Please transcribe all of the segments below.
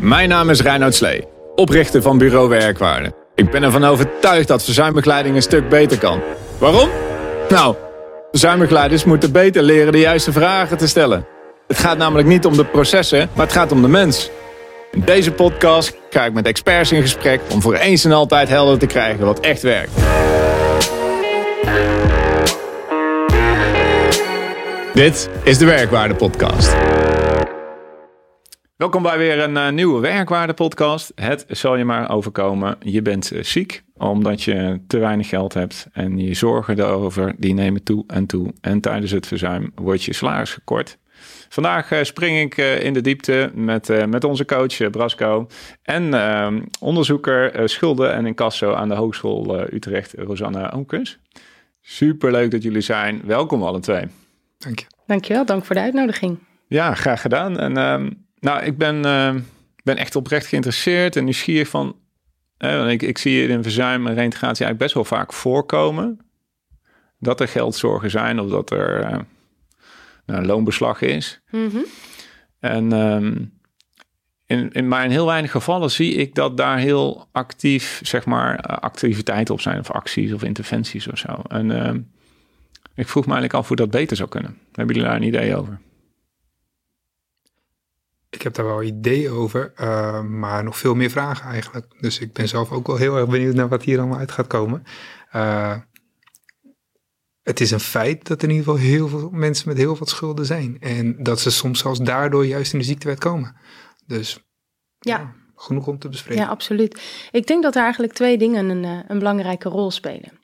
Mijn naam is Reinoud Slee, oprichter van Bureau Werkwaarde. Ik ben ervan overtuigd dat verzuimbegeleiding een stuk beter kan. Waarom? Nou, verzuimbegeleiders moeten beter leren de juiste vragen te stellen. Het gaat namelijk niet om de processen, maar het gaat om de mens. In deze podcast ga ik met experts in gesprek om voor eens en altijd helder te krijgen wat echt werkt. Dit is de Werkwaarde Podcast. Welkom bij weer een uh, nieuwe Werkwaarde Podcast. Het zal je maar overkomen. Je bent uh, ziek omdat je te weinig geld hebt en je zorgen daarover die nemen toe en toe. En tijdens het verzuim wordt je salaris gekort. Vandaag uh, spring ik in de diepte met, met onze coach Brasco en ehm, onderzoeker schulden en incasso aan de Hogeschool Utrecht, Rosanna Oomkens. Super leuk dat jullie zijn. Welkom alle twee. Dank je. Dankjewel, dank voor de uitnodiging. Ja, graag gedaan. En uh, nou, ik ben, uh, ben echt oprecht geïnteresseerd en nieuwsgierig van... Uh, ik, ik zie in verzuim en reintegratie eigenlijk best wel vaak voorkomen... dat er geldzorgen zijn of dat er uh, nou, loonbeslag is. Mm -hmm. En um, in, in, maar in heel weinig gevallen zie ik dat daar heel actief, zeg maar, activiteiten op zijn... of acties of interventies of zo. En... Uh, ik vroeg me eigenlijk af hoe dat beter zou kunnen. Hebben jullie daar een idee over? Ik heb daar wel een idee over, uh, maar nog veel meer vragen eigenlijk. Dus ik ben zelf ook wel heel erg benieuwd naar wat hier allemaal uit gaat komen. Uh, het is een feit dat er in ieder geval heel veel mensen met heel wat schulden zijn. En dat ze soms zelfs daardoor juist in de ziektewet komen. Dus ja. ja genoeg om te bespreken. Ja, absoluut. Ik denk dat er eigenlijk twee dingen een, een belangrijke rol spelen.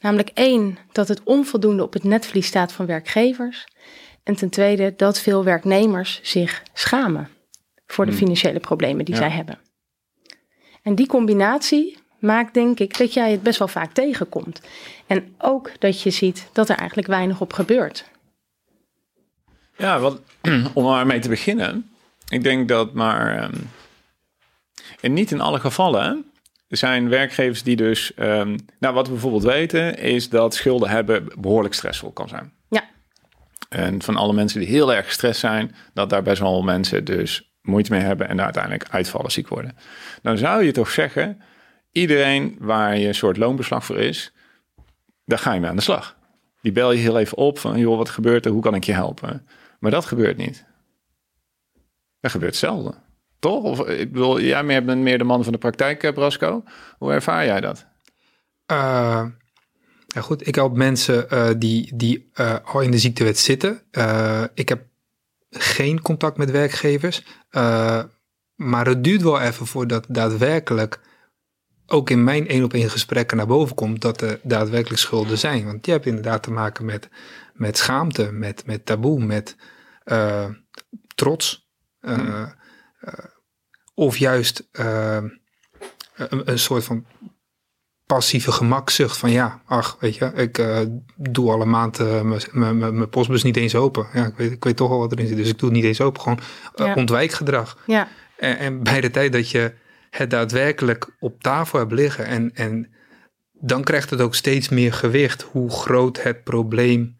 Namelijk één, dat het onvoldoende op het netvlies staat van werkgevers. En ten tweede, dat veel werknemers zich schamen voor de financiële problemen die ja. zij hebben. En die combinatie maakt denk ik dat jij het best wel vaak tegenkomt. En ook dat je ziet dat er eigenlijk weinig op gebeurt. Ja, wat, om maar mee te beginnen. Ik denk dat maar, um, en niet in alle gevallen, zijn werkgevers die dus, um, nou wat we bijvoorbeeld weten, is dat schulden hebben behoorlijk stressvol kan zijn. En van alle mensen die heel erg gestrest zijn, dat daar best wel mensen dus moeite mee hebben en uiteindelijk uitvallen, ziek worden. Dan zou je toch zeggen, iedereen waar je een soort loonbeslag voor is, daar ga je mee aan de slag. Die bel je heel even op van, joh, wat gebeurt er, hoe kan ik je helpen? Maar dat gebeurt niet. Dat gebeurt zelden. Toch? Of ik bedoel, jij bent meer de man van de praktijk, Brasco. Hoe ervaar jij dat? Uh, ja goed, ik help mensen uh, die, die uh, al in de ziektewet zitten. ik heb geen contact met werkgevers. maar het duurt wel even voordat daadwerkelijk ook in mijn één op één gesprekken naar boven komt dat er daadwerkelijk schulden zijn. Want je hebt inderdaad te maken met, met schaamte, met, met taboe, met trots. Hmm. Of juist een, een, soort van passieve gemakzucht van ja, ach, weet je, ik uh, doe alle maand mijn postbus niet eens open. Ja, ik weet, ik weet toch al wat erin zit, dus ik doe het niet eens open. Gewoon ja. ontwijkgedrag. Ja. En, en, bij de tijd dat je het daadwerkelijk op tafel hebt liggen en, en dan krijgt het ook steeds meer gewicht hoe groot het probleem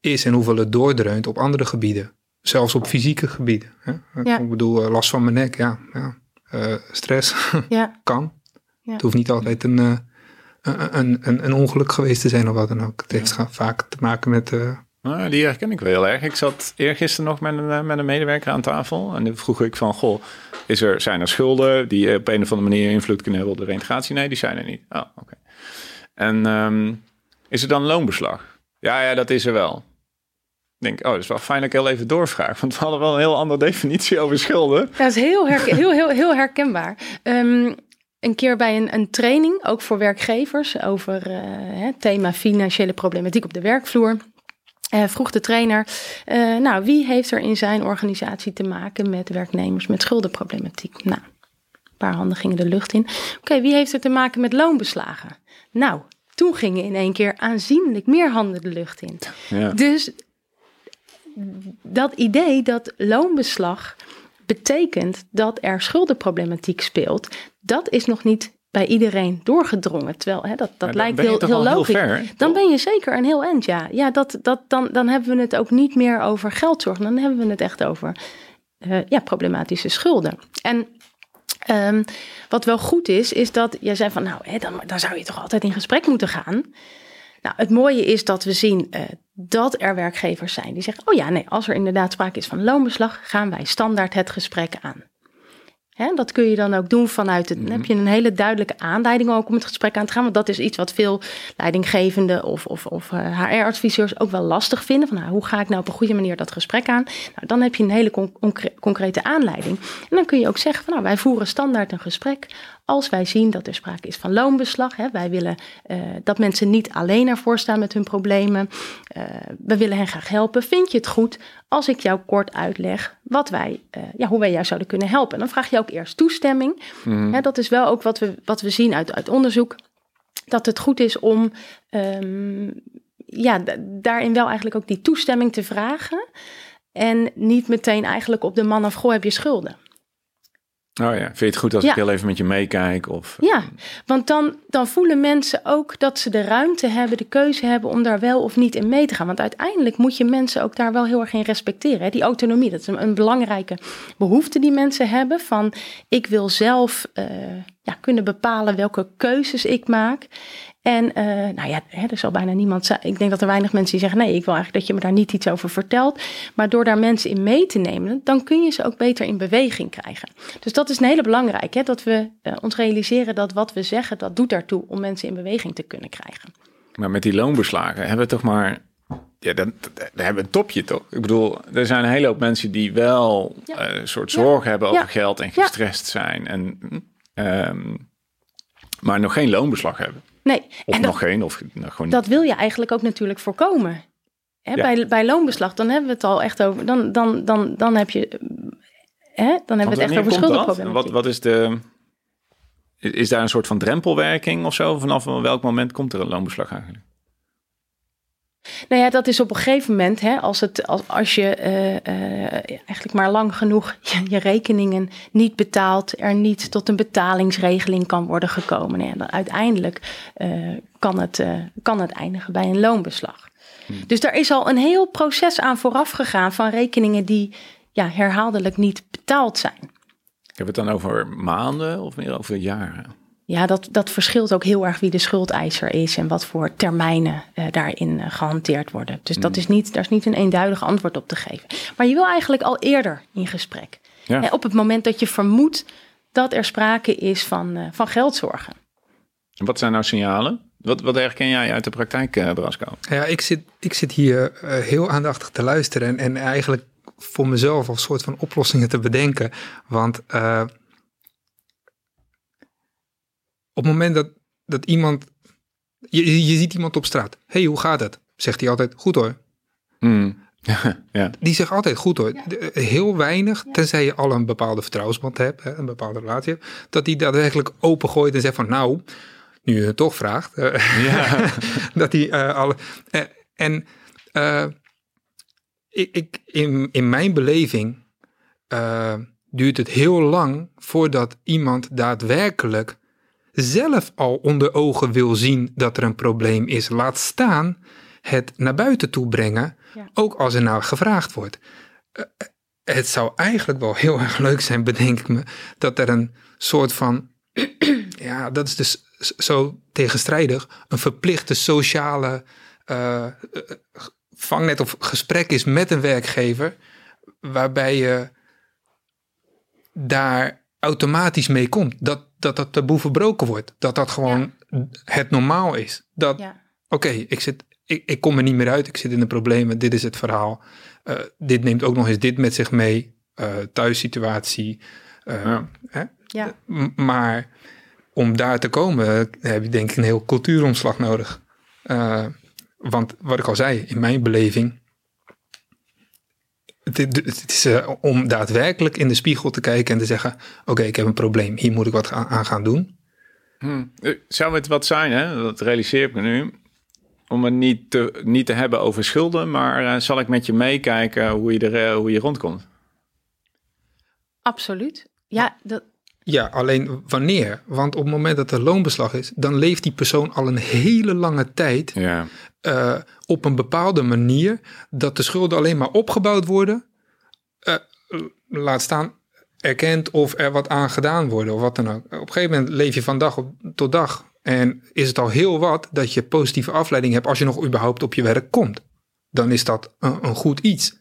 is en hoeveel het doordreunt op andere gebieden. Zelfs op fysieke gebieden. Hè? Ja. Ik bedoel, last van mijn nek, ja. ja. Stress kan. Ja. Het hoeft niet altijd een, een, een, een, ongeluk geweest te zijn of wat dan ook. Het heeft vaak te maken met... Nou, die herken ik wel heel erg. Ik zat eergisteren nog met een, met een medewerker aan tafel. En toen vroeg ik van, goh, is er, zijn er schulden die op een of andere manier invloed kunnen hebben op de reintegratie? Nee, die zijn er niet. Oh, oké. Okay. En um, is er dan loonbeslag? Ja, ja, dat is er wel denk, oh, dat is wel fijn dat ik heel even doorvraag. Want we hadden wel een heel andere definitie over schulden. Ja, dat is heel, herken, heel, heel, heel herkenbaar. Um, een keer bij een, een, training, ook voor werkgevers, over het thema financiële problematiek op de werkvloer. Uh, vroeg de trainer, uh, nou, wie heeft er in zijn organisatie te maken met werknemers met schuldenproblematiek? Nou, een paar handen gingen de lucht in. Oké, okay, wie heeft er te maken met loonbeslagen? Nou, toen gingen in één keer aanzienlijk meer handen de lucht in. Ja. Dus dat idee dat loonbeslag betekent dat er schuldenproblematiek speelt, dat is nog niet bij iedereen doorgedrongen. Terwijl hè, dat, dat lijkt heel, heel logisch. Heel ver, dan ben je zeker een heel eind, ja. Ja, dat, dat, dan, dan hebben we het ook niet meer over geldzorg. Dan hebben we het echt over uh, ja, problematische schulden. En Ehm, wat wel goed is, is dat jij zei van, nou, hè, dan, dan zou je toch altijd in gesprek moeten gaan. Nou, het mooie is dat we zien uh, dat er werkgevers zijn die zeggen: Oh ja, nee, als er inderdaad sprake is van loonbeslag, gaan wij standaard het gesprek aan. Hè, dat kun je dan ook doen vanuit het. Dan heb je een hele duidelijke aanleiding ook om het gesprek aan te gaan. Want dat is iets wat veel leidinggevenden of, of, of HR-adviseurs ook wel lastig vinden. Van nou, hoe ga ik nou op een goede manier dat gesprek aan? Nou, dan heb je een hele concrete aanleiding. En dan kun je ook zeggen: van nou, wij voeren standaard een gesprek als wij zien dat er sprake is van loonbeslag. Hè, wij willen uh, dat mensen niet alleen ervoor staan met hun problemen. Uh, we willen hen graag helpen. Vind je het goed als ik jou kort uitleg wat wij, uh, ja, hoe wij jou zouden kunnen helpen? dan vraag je ook eerst toestemming. Mm. Dat is wel ook wat we, wat we zien uit, uit onderzoek. Dat het goed is om um, ja, daarin wel eigenlijk ook die toestemming te vragen. En niet meteen eigenlijk op de man of goh heb je schulden. Oh ja, vind je het goed als ik heel even met je meekijk? Of... Ja, want dan, dan voelen mensen ook dat ze de ruimte hebben, de keuze hebben om daar wel of niet in mee te gaan. Want uiteindelijk moet je mensen ook daar wel heel erg in respecteren. Hè? Die autonomie, dat is een, een, belangrijke behoefte die mensen hebben. Van ik wil zelf uh, ja, kunnen bepalen welke keuzes ik maak. En uh, nou ja, hè, er zal bijna niemand Ik denk dat er weinig mensen die zeggen: nee, ik wil eigenlijk dat je me daar niet iets over vertelt. Maar door daar mensen in mee te nemen, dan kun je ze ook beter in beweging krijgen. Dus dat is een hele belangrijk, hè, dat we uh, ons realiseren dat wat we zeggen, dat doet daartoe om mensen in beweging te kunnen krijgen. Maar met die loonbeslagen hebben we toch maar. Ja, dan, dan hebben we een topje toch? Ik bedoel, er zijn een hele hoop mensen die wel ja. uh, een soort zorg ja. hebben over ja. geld en gestrest zijn. En, um, maar nog geen loonbeslag hebben. Nee. Of en nog geen. Of, nou, gewoon... Dat wil je eigenlijk ook natuurlijk voorkomen. Hè, ja. bij, bij loonbeslag, dan hebben we het al echt over. Dan, dan, dan, dan heb je. Hè, dan hebben we het echt over schuldenproblemen. Wat, wat is de. Is daar een soort van drempelwerking of zo? Vanaf welk moment komt er een loonbeslag eigenlijk? Nou ja, dat is op een gegeven moment, hè, als, het, als, als je uh, uh, eigenlijk maar lang genoeg je, je, rekeningen niet betaalt, er niet tot een betalingsregeling kan worden gekomen. Ja, dan uiteindelijk uh, kan, het, kan het eindigen bij een loonbeslag. Hmm. Dus daar is al een heel proces aan vooraf gegaan van rekeningen die ja, herhaaldelijk niet betaald zijn. Heb je het dan over maanden of meer over jaren? Ja, dat, dat verschilt ook heel erg wie de schuldeiser is en wat voor termijnen uh, daarin uh, gehanteerd worden. Dus dat is niet, daar is niet een eenduidig antwoord op te geven. Maar je wil eigenlijk al eerder in gesprek. Ja. op het moment dat je vermoedt dat er sprake is van, uh, van geldzorgen. En wat zijn nou signalen? Wat, wat herken jij uit de praktijk, uh, Brasco? Ja, ik zit, ik zit hier heel aandachtig te luisteren en, en eigenlijk voor mezelf als soort van oplossingen te bedenken. Want op het moment dat, dat iemand, je, je ziet iemand op straat. hey, hoe gaat het? Zegt hij altijd, goed hoor. Mm. ja. Die zegt altijd goed hoor. Heel weinig, tenzij je al een bepaalde vertrouwensband hebt, een bepaalde relatie hebt, dat hij daadwerkelijk opengooit en zegt van nou, nu je het toch vraagt, ja. dat hij uh, alle. Uh, en uh, ik, ik, in, in mijn beleving duurt het heel lang voordat iemand daadwerkelijk zelf al onder ogen wil zien dat er een probleem is. Laat staan het naar buiten toe brengen, ook als er naar gevraagd wordt. Uh, het zou eigenlijk wel heel erg leuk zijn, bedenk ik me, dat er een soort van, ja, dat is dus zo tegenstrijdig, een verplichte sociale uh, vangnet of gesprek is met een werkgever, waarbij je daar automatisch mee komt. Dat dat dat taboe verbroken wordt. Dat dat gewoon het normaal is. Dat, ja. oké, ik zit, ik, ik kom er niet meer uit. Ik zit in de problemen. Dit is het verhaal. Uh, dit neemt ook nog eens dit met zich mee. Uh, thuissituatie. Uh, ja. Hè? ja. Maar om daar te komen heb je denk ik een heel cultuuromslag nodig. want wat ik al zei, in mijn beleving het, is uh, om daadwerkelijk in de spiegel te kijken en te zeggen: Oké, ik heb een probleem, hier moet ik wat aan, gaan doen. Hmm. Eh, zou het wat zijn, hè? dat realiseer ik me nu, om het niet te, niet te hebben over schulden, maar uh, zal ik met je meekijken hoe, je er, hoe je rondkomt? Absoluut. Ja, dat, ja, alleen wanneer? Want op het moment dat er loonbeslag is, dan leeft die persoon al een hele lange tijd ja. Uh, op een bepaalde manier dat de schulden alleen maar opgebouwd worden. Uh, laat staan erkend of er wat aan gedaan wordt of wat dan ook. Op een gegeven moment leef je van dag tot dag. En is het al heel wat dat je positieve afleiding hebt als je nog überhaupt op je werk komt. Dan is dat een, een goed iets.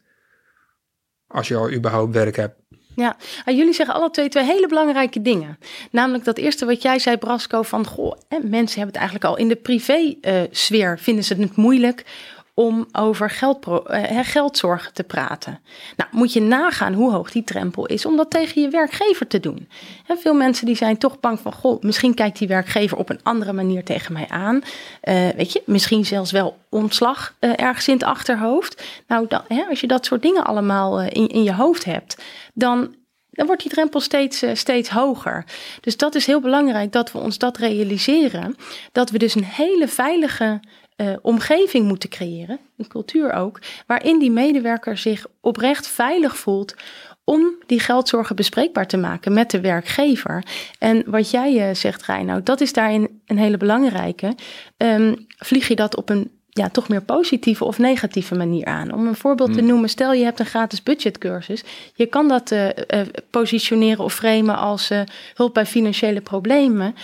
Als je al überhaupt werk hebt. Ja, en jullie zeggen alle twee twee hele belangrijke dingen. Namelijk dat eerste wat jij zei, Brasco, van goh, hè, mensen hebben het eigenlijk al in de privé-sfeer, vinden ze het moeilijk om over geldpro, uh, geldzorgen te praten. Nou, moet je nagaan hoe hoog die drempel is om dat tegen je werkgever te doen. En veel mensen die zijn toch bang van, goh, misschien kijkt die werkgever op een andere manier tegen mij aan. Uh, weet je, misschien zelfs wel ontslag uh, ergens in het achterhoofd. Nou, dan, hè, als je dat soort dingen allemaal in, in je hoofd hebt, dan dan wordt die drempel steeds, steeds hoger. Dus dat is heel belangrijk dat we ons dat realiseren. Dat we dus een hele veilige uh, omgeving moeten creëren, een cultuur ook, waarin die medewerker zich oprecht veilig voelt om die geldzorgen bespreekbaar te maken met de werkgever. En wat jij uh, zegt, Reinoud, dat is daarin een hele belangrijke. Um, vlieg je dat op een ja, toch meer positieve of negatieve manier aan. Om een voorbeeld te hmm. noemen, stel je hebt een gratis budgetcursus. Je kan dat uh, uh, positioneren of framen als uh, hulp bij financiële problemen.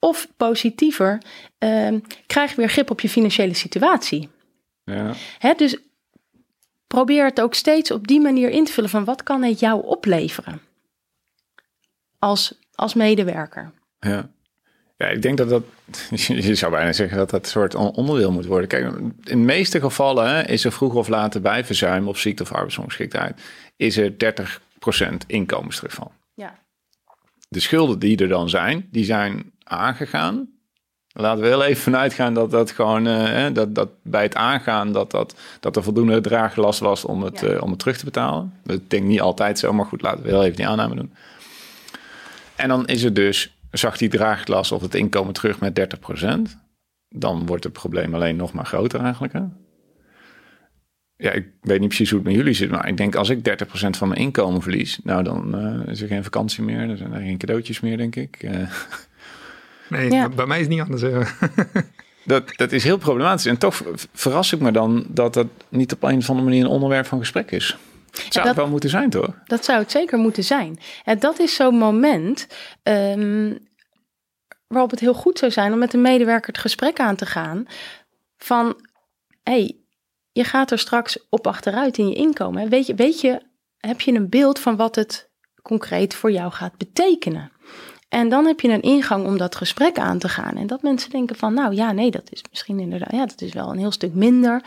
Of positiever, uh, krijg weer grip op je financiële situatie. Ja. Hè, dus probeer het ook steeds op die manier in te vullen van wat kan het jou opleveren als, als medewerker. Ja. ja, ik denk dat dat, je zou bijna zeggen dat dat een soort onderdeel moet worden. Kijk, in de meeste gevallen hè, is er vroeg of later bij verzuim of ziekte of arbeidsongeschiktheid, is er 30% inkomensterugval. Ja. De schulden die er dan zijn, die zijn aangegaan. Laten we heel even vanuit gaan dat dat gewoon uh, dat, dat bij het aangaan dat, dat, dat er voldoende draaglast was om het, uh, om het terug te betalen. Dat denk niet altijd zo, maar goed, laten we heel even die aanname doen. En dan is het dus, zag die draaglast of het inkomen terug met 30%. Dan wordt het probleem alleen nog maar groter eigenlijk. Hè? Ja, ik weet niet precies hoe het met jullie zit, maar ik denk als ik 30% van mijn inkomen verlies, nou dan uh, is er geen vakantie meer, er zijn er geen cadeautjes meer, denk ik. Nee, bij mij is het niet anders. dat, dat is heel problematisch. En toch verras ik me dan dat dat niet op een of andere manier een onderwerp van gesprek is. Het zou het wel moeten zijn, toch? Dat zou het zeker moeten zijn. En dat is zo'n moment um, waarop het heel goed zou zijn om met een medewerker het gesprek aan te gaan. Van, hé, hey, je gaat er straks op achteruit in je inkomen. Weet je, weet je, heb je een beeld van wat het concreet voor jou gaat betekenen? En dan heb je een ingang om dat gesprek aan te gaan. En dat mensen denken van, nou ja, nee, dat is misschien inderdaad, ja, dat is wel een heel stuk minder.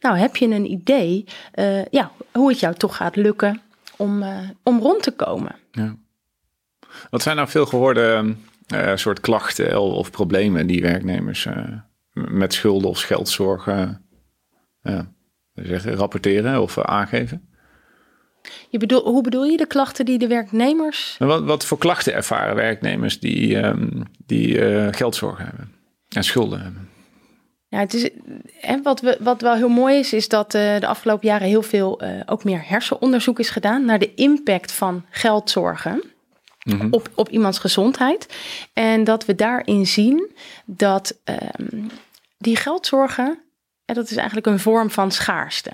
Nou, heb je een idee, uh, ja, hoe het jou toch gaat lukken om, uh, om rond te komen? Ja. Wat zijn nou veel gehoorde uh, soort klachten of problemen die werknemers met schulden of geldzorgen zeggen, rapporteren of aangeven? Je bedoel, hoe bedoel je de klachten die de werknemers. Wat, wat voor klachten ervaren werknemers die, um, die uh, geldzorgen hebben en schulden hebben? Ja, het is, en wat, we, wat wel heel mooi is, is dat uh, de afgelopen jaren heel veel uh, ook meer hersenonderzoek is gedaan naar de impact van geldzorgen. Mm op, op iemands gezondheid. En dat we daarin zien dat um, die geldzorgen, en dat is eigenlijk een vorm van schaarste.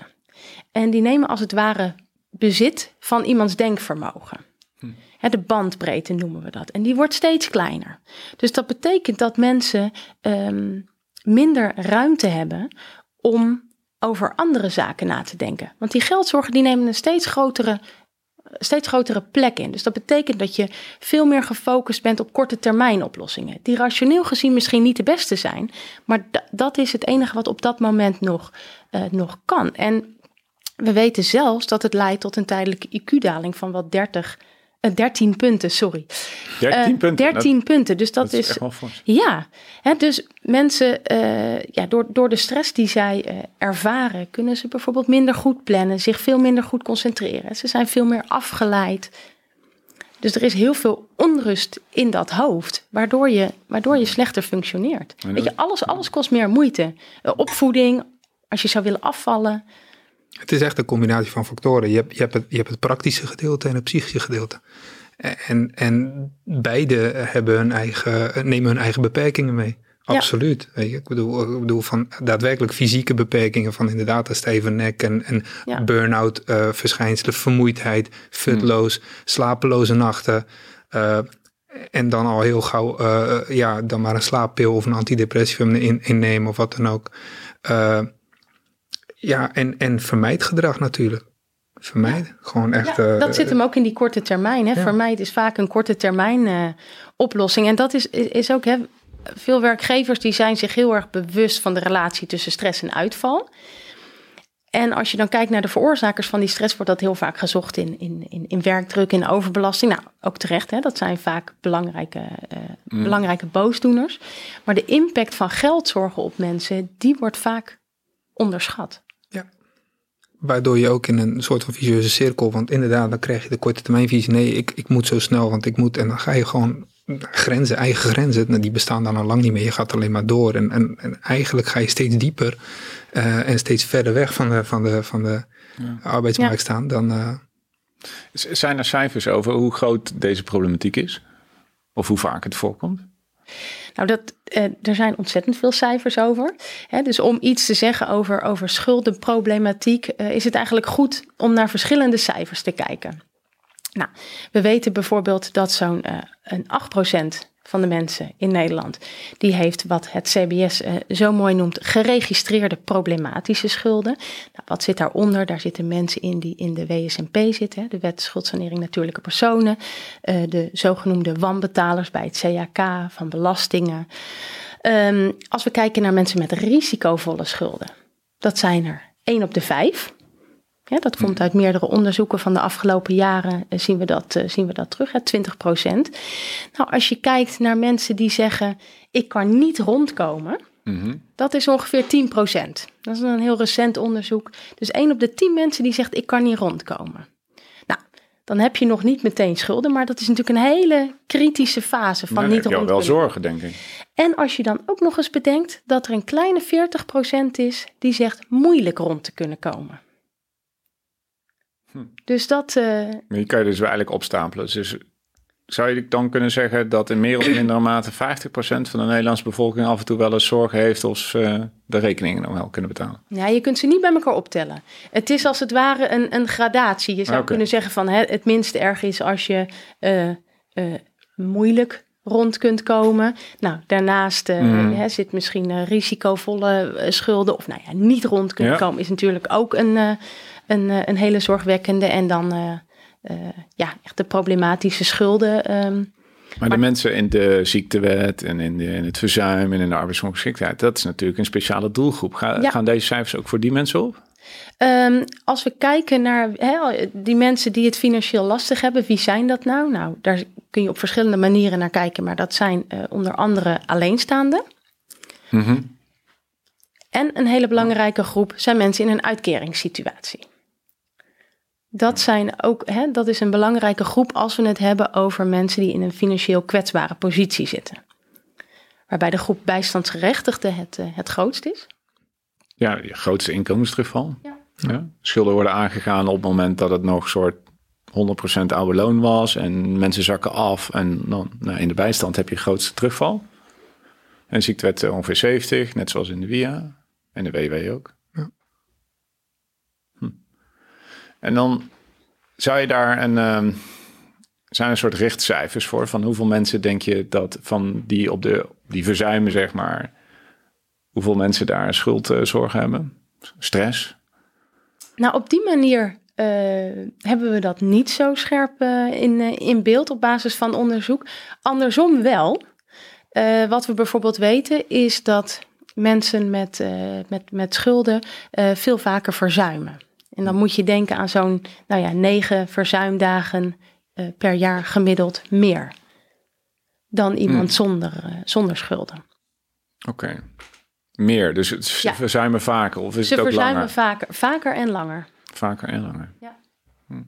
En die nemen als het ware bezit van iemands denkvermogen. Hm. de bandbreedte noemen we dat. En die wordt steeds kleiner. Dus dat betekent dat mensen um, minder ruimte hebben om over andere zaken na te denken. Want die geldzorgen die nemen een steeds grotere, steeds grotere plek in. Dus dat betekent dat je veel meer gefocust bent op korte termijn oplossingen. Die rationeel gezien misschien niet de beste zijn. Maar dat is het enige wat op dat moment nog, uh, nog kan. En we weten zelfs dat het leidt tot een tijdelijke IQ-daling van wat 30, uh, 13 punten, sorry. 13 uh, punten? 13 dat, punten, dus dat, dat is... is ja, hè, dus mensen, uh, ja, door, door de stress die zij uh, ervaren, kunnen ze bijvoorbeeld minder goed plannen, zich veel minder goed concentreren. Ze zijn veel meer afgeleid. Dus er is heel veel onrust in dat hoofd, waardoor je, waardoor je slechter functioneert. Weet je, alles, alles kost meer moeite. opvoeding, als je zou willen afvallen, het is echt een combinatie van factoren. Je hebt, je hebt, het, je hebt het praktische gedeelte en het psychische gedeelte. En, en beide hebben hun eigen, nemen hun eigen beperkingen mee. absoluut. Weet je, ik, bedoel, ik bedoel van daadwerkelijk fysieke beperkingen van inderdaad een stijve nek en, en Ja. burn-out eh, verschijnselen, vermoeidheid, futloos, slapeloze nachten. eh, en dan al heel gauw, eh, ja, dan maar een slaappil of een antidepressivum in, innemen of wat dan ook. Eh, ja, en, en vermijdgedrag natuurlijk. Vermijd, gewoon echt. Ja, eh, dat zit hem ook in die korte termijn. Hè. ja. Vermijd is vaak een korte termijn eh, oplossing. En dat is, is ook, hè, veel werkgevers die zijn zich heel erg bewust van de relatie tussen stress en uitval. En als je dan kijkt naar de veroorzakers van die stress, wordt dat heel vaak gezocht in, in, in, in werkdruk, in overbelasting. Nou, ook terecht, hè, dat zijn vaak belangrijke, eh, belangrijke boosdoeners. Maar de impact van geldzorgen op mensen, die wordt vaak onderschat. Waardoor je ook in een soort van visueuze cirkel, want inderdaad, dan krijg je de korte termijnvisie. Nee, ik, ik moet zo snel, want ik moet. En dan ga je gewoon grenzen, eigen grenzen, nou, die bestaan dan al lang niet meer. Je gaat alleen maar door. En, en, en eigenlijk ga je steeds dieper eh, en steeds verder weg van de, van de, van de arbeidsmarkt Ja. staan dan. eh, Zijn er cijfers over hoe groot deze problematiek is? Of hoe vaak het voorkomt? Nou, dat, eh, er zijn ontzettend veel cijfers over. Hè, dus om iets te zeggen over, over schuldenproblematiek, eh, is het eigenlijk goed om naar verschillende cijfers te kijken. Nou, we weten bijvoorbeeld dat zo'n eh een 8% van de mensen in Nederland, die heeft wat het CBS eh, zo mooi noemt, geregistreerde problematische schulden. Nou, wat zit daaronder? Daar zitten mensen in die in de WSNP zitten, de Wet Schuldsanering Natuurlijke Personen, eh, de zogenoemde wanbetalers bij het CAK van belastingen. Ehm, als we kijken naar mensen met risicovolle schulden, dat zijn er 1 op de 5. Ja, dat komt uit meerdere onderzoeken van de afgelopen jaren. eh, zien, we dat, eh, zien we dat terug, hè, 20 procent. Nou, als je kijkt naar mensen die zeggen: Ik kan niet rondkomen. Dat is ongeveer 10 procent. Dat is een heel recent onderzoek. Dus 1 op de 10 mensen die zegt: Ik kan niet rondkomen. Nou, dan heb je nog niet meteen schulden, maar dat is natuurlijk een hele kritische fase van niet heb je al rond wel zorgen, denk ik. en als je dan ook nog eens bedenkt dat er een kleine 40% is die zegt moeilijk rond te kunnen komen. Dus dat, eh, Maar die kan je dus wel eigenlijk opstapelen. Dus zou je dan kunnen zeggen dat in meer of mindere mate 50% van de Nederlandse bevolking af en toe wel eens zorgen heeft of ze de rekeningen nog wel kunnen betalen? ja, je kunt ze niet bij elkaar optellen. Het is als het ware een, een gradatie. Je zou kunnen zeggen van hè, het minst erg is als je eh, eh, moeilijk rond kunt komen. Nou, daarnaast Mm. hè, zit misschien risicovolle schulden. Of nou ja, niet rond kunnen Ja. komen is natuurlijk ook een, eh, een, eh, een hele zorgwekkende. En dan eh, eh, ja, echt de problematische schulden. ehm, Maar, de mensen in de ziektewet en in, de, in het verzuim en in de arbeidsongeschiktheid, dat is natuurlijk een speciale doelgroep. Ga- Ja. Gaan deze cijfers ook voor die mensen op? Ehm, als we kijken naar die mensen die het financieel lastig hebben, wie zijn dat nou? Nou, daar kun je op verschillende manieren naar kijken, maar dat zijn onder andere alleenstaanden. Mhm. En een hele belangrijke groep zijn mensen in een uitkeringssituatie. Dat, zijn ook, hè, dat is een belangrijke groep als we het hebben over mensen die in een financieel kwetsbare positie zitten. Waarbij de groep bijstandsgerechtigden het, eh, het grootst is. Ja, je grootste inkomensterugval. Ja. Ja. Schulden worden aangegaan op het moment dat het nog soort 100% oude loon was en mensen zakken af en dan nou, in de bijstand heb je grootste terugval. En ziektewet eh, ongeveer 70, net zoals in de WIA en de WW ook. Ja. Hm. En dan zou je daar een, ehm, zijn een soort richtcijfers voor van hoeveel mensen denk je dat van die op de die verzuimen zeg maar, hoeveel mensen daar schuldzorgen hebben, stress. Nou, op die manier eh, hebben we dat niet zo scherp eh, in, eh, in beeld op basis van onderzoek. Andersom wel. Eh, wat we bijvoorbeeld weten is dat mensen met, eh, met, met schulden eh, veel vaker verzuimen. En dan moet je denken aan zo'n nou ja, negen verzuimdagen eh, per jaar gemiddeld meer dan iemand zonder, eh, zonder schulden. Oké. Meer, dus het ze Ja. verzuimen vaker of is Ze het ook verzuimen langer? vaker, vaker en langer. Vaker en langer. Ja. Hm.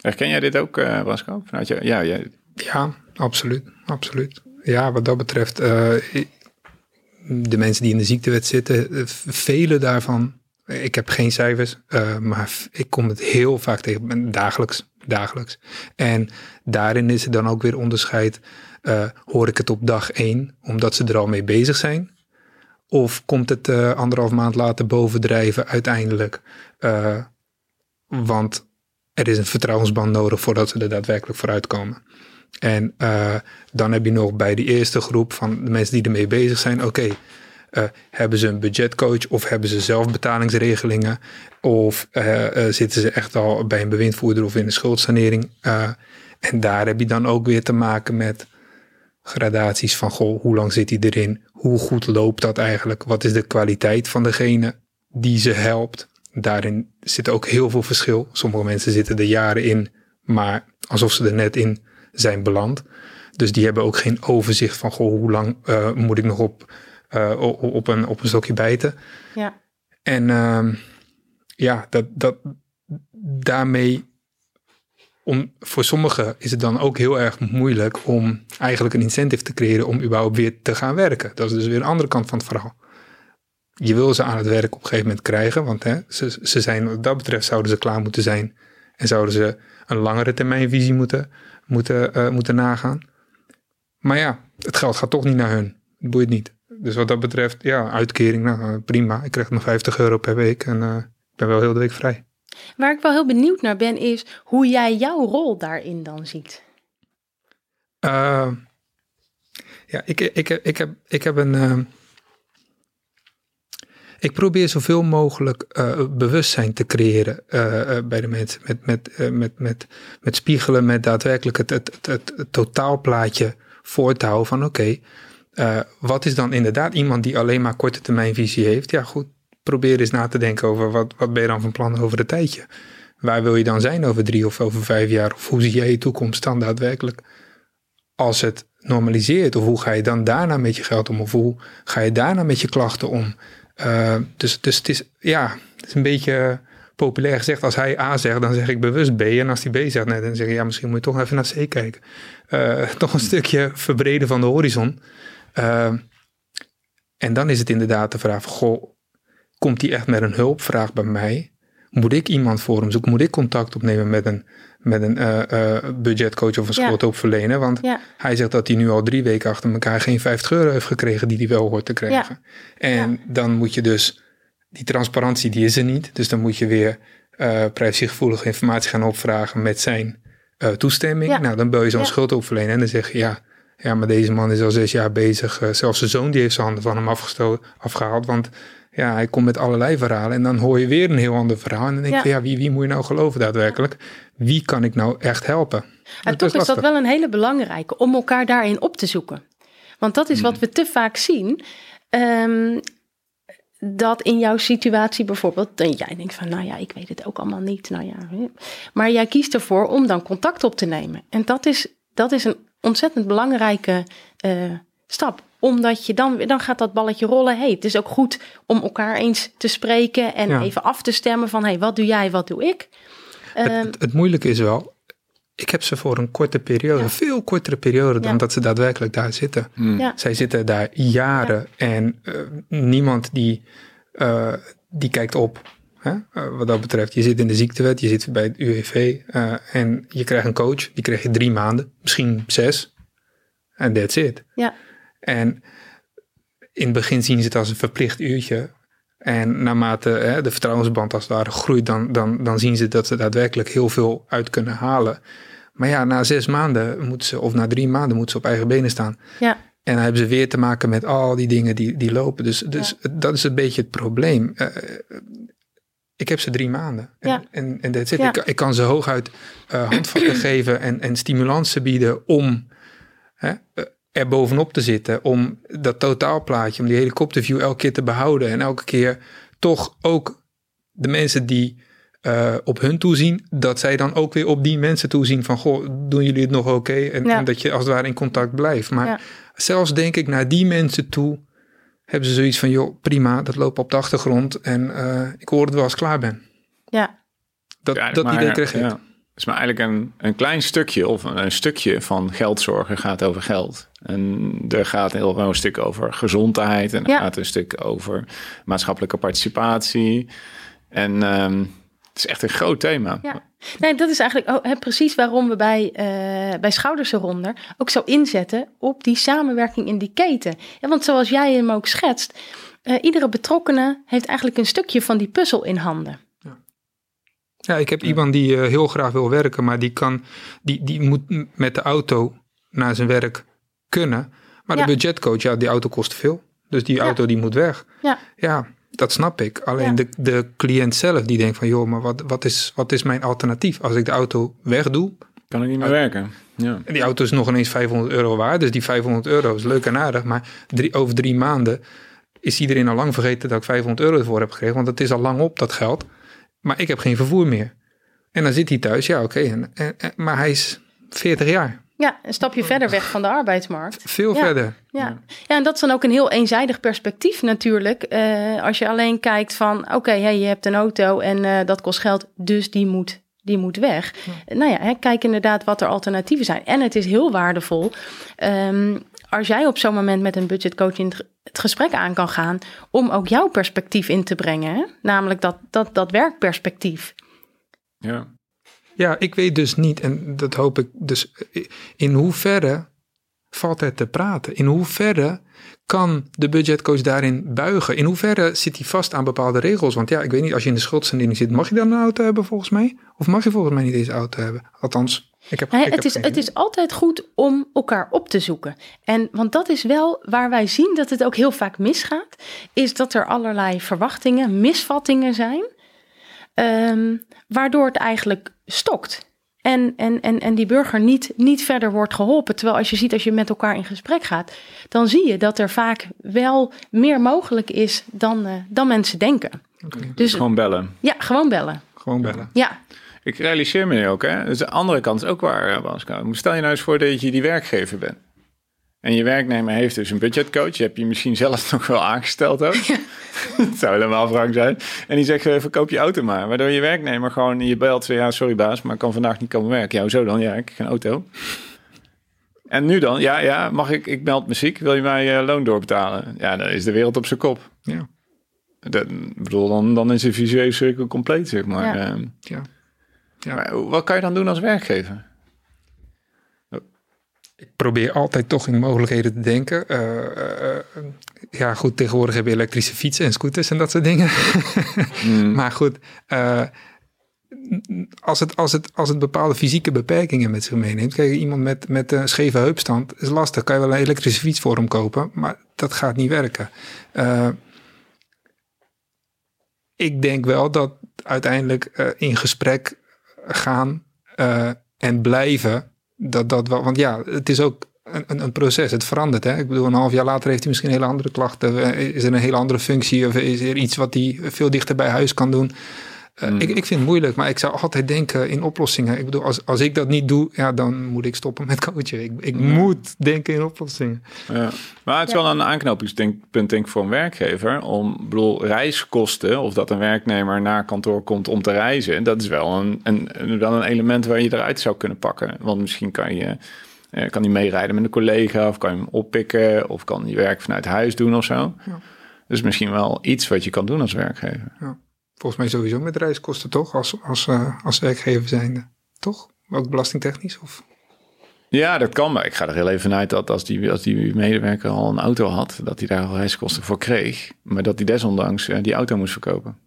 Herken jij dit ook, eh Wasco? Vanuit je, ja, jij, Ja, absoluut. absoluut. Ja, wat dat betreft, eh, de mensen die in de ziektewet zitten, eh, vele daarvan, ik heb geen cijfers, eh, maar ik kom het heel vaak tegen, dagelijks, dagelijks. En daarin is er dan ook weer onderscheid. Uh, hoor ik het op dag één, omdat ze er al mee bezig zijn? Of komt het uh, anderhalf maand later bovendrijven uiteindelijk? Want er is een vertrouwensband nodig voordat ze er daadwerkelijk vooruit komen. En dan heb je nog bij die eerste groep van de mensen die ermee bezig zijn, oké, uh, hebben ze een budgetcoach of hebben ze zelfbetalingsregelingen of uh, zitten ze echt al bij een bewindvoerder of in een schuldsanering. en daar heb je dan ook weer te maken met gradaties van, goh, hoe lang zit hij erin? Hoe goed loopt dat eigenlijk? Wat is de kwaliteit van degene die ze helpt? Daarin zit ook heel veel verschil. Sommige mensen zitten er jaren in, maar alsof ze er net in zijn beland. Dus die hebben ook geen overzicht van goh, hoe lang moet ik nog op, uh, op, een, op een stokje bijten. Ja. En uh, ja, dat, dat, daarmee, om, voor sommigen is het dan ook heel erg moeilijk om eigenlijk een incentive te creëren om überhaupt weer te gaan werken. Dat is dus weer een andere kant van het verhaal. Je wil ze aan het werk op een gegeven moment krijgen, want hè, ze, ze zijn, wat dat betreft zouden ze klaar moeten zijn en zouden ze een langere termijnvisie moeten moeten, uh, moeten nagaan. Maar ja, het geld gaat toch niet naar hun. Het boeit niet. Dus wat dat betreft, ja, uitkering, nou, eh, prima. Ik krijg nog 50 euro per week en uh, ik ben wel heel de week vrij. Waar ik wel heel benieuwd naar ben, is hoe jij jouw rol daarin dan ziet. Uh, ja, ik, ik, ik, heb, ik heb een ik probeer zoveel mogelijk uh, bewustzijn te creëren bij de mensen. Met, met, met, met, met spiegelen, met daadwerkelijk het, het, het, het totaalplaatje voor te houden van oké, okay, wat is dan inderdaad iemand die alleen maar korte termijn visie heeft? Ja goed, probeer eens na te denken over wat, wat ben je dan van plan over het tijdje? Waar wil je dan zijn over drie of over vijf jaar? Of hoe zie jij je toekomst dan daadwerkelijk? Als het normaliseert, of hoe ga je dan daarna met je geld om? Of hoe ga je daarna met je klachten om? Uh, dus, dus het is, ja, het is een beetje populair gezegd. Als hij A zegt, dan zeg ik bewust B. En als hij B zegt, nee, dan zeg ik, ja, misschien moet je toch even naar C kijken. Uh, toch een stukje verbreden van de horizon. Uh, en dan is het inderdaad de vraag, goh, komt hij echt met een hulpvraag bij mij? Moet ik iemand voor hem zoeken? Moet ik contact opnemen met een, met een uh, uh, budgetcoach of een schuldhulpverlener? Want ja. hij zegt dat hij nu al drie weken achter elkaar geen 50 euro heeft gekregen die hij wel hoort te krijgen. Ja. En dan moet je dus, die transparantie die is er niet. Dus dan moet je weer uh, privacygevoelige informatie gaan opvragen met zijn toestemming. Nou, dan bel je zo'n schuldhulpverlener en dan zeg je ja, ja, maar deze man is al zes jaar bezig. zelfs zijn zoon die heeft zijn handen van hem afgehaald. Want ja, hij komt met allerlei verhalen. En dan hoor je weer een heel ander verhaal. En dan denk je, ja. Wie, wie moet je nou geloven daadwerkelijk? Wie kan ik nou echt helpen? En toch is, dat wel een hele belangrijke om elkaar daarin op te zoeken. Want dat is wat Hmm. we te vaak zien. Um, dat in jouw situatie bijvoorbeeld, dan jij denkt van, nou ja, ik weet het ook allemaal niet. Nou ja, maar jij kiest ervoor om dan contact op te nemen. En dat is, dat is een ontzettend belangrijke uh, stap omdat je dan, dan gaat dat balletje rollen. Hey, het is ook goed om elkaar eens te spreken en ja. even af te stemmen van hey, wat doe jij, wat doe ik? Het, um, het, het, moeilijke is wel, ik heb ze voor een korte periode, ja. veel kortere periode dan ja. dat ze daadwerkelijk daar zitten. Mm. Zij zitten daar jaren en uh, niemand die, uh, die kijkt op. Hè? Uh, wat dat betreft, je zit in de ziektewet, je zit bij het UWV en je krijgt een coach, die krijg je drie maanden, misschien zes. En that's it. Ja. En in het begin zien ze het als een verplicht uurtje. En naarmate hè, de vertrouwensband als het ware groeit, dan, dan, dan zien ze dat ze daadwerkelijk heel veel uit kunnen halen. Maar ja, na zes maanden moeten ze, of na drie maanden moeten ze op eigen benen staan. Ja. En dan hebben ze weer te maken met al die dingen die, die lopen. Dus, dus ja. dat is een beetje het probleem. Uh, ik heb ze drie maanden. En, ja. en, en that's it. Ja. Ik, ik, kan ze hooguit uh, handvatten geven en, en stimulansen bieden om hè, uh, er bovenop te zitten. Om dat totaalplaatje, om die helikopterview elke keer te behouden. En elke keer toch ook de mensen die uh, op hun toezien, dat zij dan ook weer op die mensen toezien van, goh, doen jullie het nog oké? Okay? En, ja. en, dat je als het ware in contact blijft. Maar zelfs denk ik naar die mensen toe, hebben ze zoiets van, joh, prima, dat loopt op de achtergrond en uh, ik hoor het wel als ik klaar ben. Ja. Dat, ja, dat maar, idee kreeg ik. Ja. is maar eigenlijk een, een klein stukje of een, een, stukje van geldzorgen gaat over geld. En er gaat heel een stuk over gezondheid en er ja. gaat een stuk over maatschappelijke participatie. En um, is echt een groot thema. Ja. Nee, dat is eigenlijk oh, hè, precies waarom we bij, eh bij Schouders eronder ook zo inzetten op die samenwerking in die keten. Ja, want zoals jij hem ook schetst, eh, iedere betrokkenen heeft eigenlijk een stukje van die puzzel in handen. Ja, ik heb iemand die eh, heel graag wil werken, maar die, kan, die, die moet met de auto naar zijn werk kunnen. Maar Ja. de budgetcoach, ja, die auto kost veel. Dus die Ja. auto die moet weg. Ja. Ja, dat snap ik. Alleen Ja. de, de cliënt zelf die denkt van, joh, maar wat, wat, is, wat is mijn alternatief? Als ik de auto wegdoe, Kan ik niet meer werken. Ja. en die auto is nog ineens 500 euro waard. Dus die 500 euro is leuk en aardig. Maar drie, over drie maanden is iedereen al lang vergeten dat ik 500 euro ervoor heb gekregen. Want het is al lang op, dat geld. Maar ik heb geen vervoer meer. En dan zit hij thuis, ja oké. en, en, en- maar hij is 40 jaar. Ja, een stapje verder weg van de arbeidsmarkt. Veel Ja. verder. Ja. ja, en dat is dan ook een heel eenzijdig perspectief natuurlijk. Eh, als je alleen kijkt van, oké, hey, je hebt een auto en eh, dat kost geld, dus die moet, die moet weg. Nou ja, hè, kijk inderdaad wat er alternatieven zijn. En het is heel waardevol ehm, als jij op zo'n moment met een budgetcoach in het gesprek aan kan gaan, om ook jouw perspectief in te brengen. Hè? Namelijk dat, dat, dat werkperspectief. Ja. Ja, ik weet dus niet, en dat hoop ik dus, in hoeverre valt het te praten? In hoeverre kan de budgetcoach daarin buigen? In hoeverre zit hij vast aan bepaalde regels? Want ja, ik weet niet, als je in de schuldsanering zit, mag je dan een auto hebben volgens mij? Of mag je volgens mij niet eens een auto hebben? Althans, ik heb, ik het, heb is, het is altijd goed om elkaar op te zoeken. En want dat is wel waar wij zien dat het ook heel vaak misgaat, is dat er allerlei verwachtingen, misvattingen zijn, ehm, waardoor het eigenlijk stokt. En, en, en, en die burger niet, niet verder wordt geholpen. Terwijl als je ziet, als je met elkaar in gesprek gaat, dan zie je dat er vaak wel meer mogelijk is dan, eh, dan mensen denken. Dus Gewoon bellen. ja, gewoon bellen. Gewoon bellen. Ja, Ik realiseer me nu ook, hè. Dus de andere kant is ook waar, eh, Basko. Stel je nou eens voor dat je die werkgever bent. En je werknemer heeft dus een budgetcoach. Je hebt je misschien zelf nog wel aangesteld ook. dat zou helemaal wrang zijn. En die zegt, eh, verkoop je auto maar. Waardoor je werknemer gewoon, je belt, ja, sorry baas, maar ik kan vandaag niet komen werken. Ja, hoezo dan? Ja, ik heb geen auto. En nu dan? Ja, ja, mag ik, ik meld me ziek. Wil je mij eh, loon doorbetalen? Ja, dan is de wereld op zijn kop. Ja, Dat, ik bedoel, dan, dan is de visuele cirkel compleet, zeg maar. Ja. Ehm, ja. Ja. maar wat kan je dan doen als werkgever? Ik probeer altijd toch in mogelijkheden te denken. Eh, eh, eh, ja, goed, tegenwoordig heb je elektrische fietsen en scooters en dat soort dingen. maar goed, als, het, als, het, als het bepaalde fysieke beperkingen met zich meeneemt. Kijk, iemand met, met een scheve heupstand is lastig. Kan je wel een elektrische fiets voor hem kopen, maar dat gaat niet werken. Ik denk wel dat uiteindelijk in gesprek gaan en blijven, dat dat want ja, het is ook een, een, een proces. Het verandert. Hè? Ik bedoel, een half jaar later heeft hij misschien hele andere klachten. Eh, Is er een hele andere functie of is er iets wat hij veel dichter bij huis kan doen? Eh, ik, ik vind het moeilijk, maar ik zou altijd denken in oplossingen. Ik bedoel, als, als ik dat niet doe, ja, dan moet ik stoppen met coachen. Ik, ik moet denken in oplossingen. Ja. Maar het is wel een aanknopingspunt denk ik voor een werkgever. Om, ik bedoel, reiskosten of dat een werknemer naar kantoor komt om te reizen. Dat is wel een, een, wel een element waar je eruit zou kunnen pakken. Want misschien kan je... eh, kan hij meerijden met een collega of kan je hem oppikken of kan hij werk vanuit huis doen of zo. Ja. Dus misschien wel iets wat je kan doen als werkgever. Volgens mij sowieso met reiskosten, toch? Als, als, eh, als werkgever zijnde. Toch? Ook belastingtechnisch? Of? Ja, dat kan, maar ik ga er heel even uit dat als die, als die medewerker al een auto had, dat hij daar al reiskosten voor kreeg. Maar dat hij desondanks eh, die auto moest verkopen.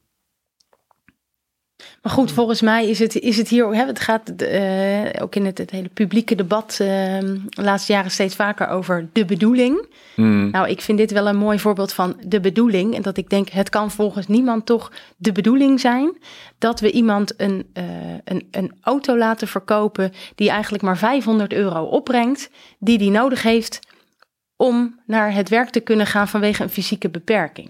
Maar goed, volgens mij is het, is het hier, hè, het gaat eh, ook in het, het hele publieke debat eh, de laatste jaren steeds vaker over de bedoeling. Hmm. Nou, ik vind dit wel een mooi voorbeeld van de bedoeling. En dat ik denk, het kan volgens niemand toch de bedoeling zijn dat we iemand een, eh, een, een auto laten verkopen die eigenlijk maar 500 euro opbrengt, die die nodig heeft om naar het werk te kunnen gaan vanwege een fysieke beperking.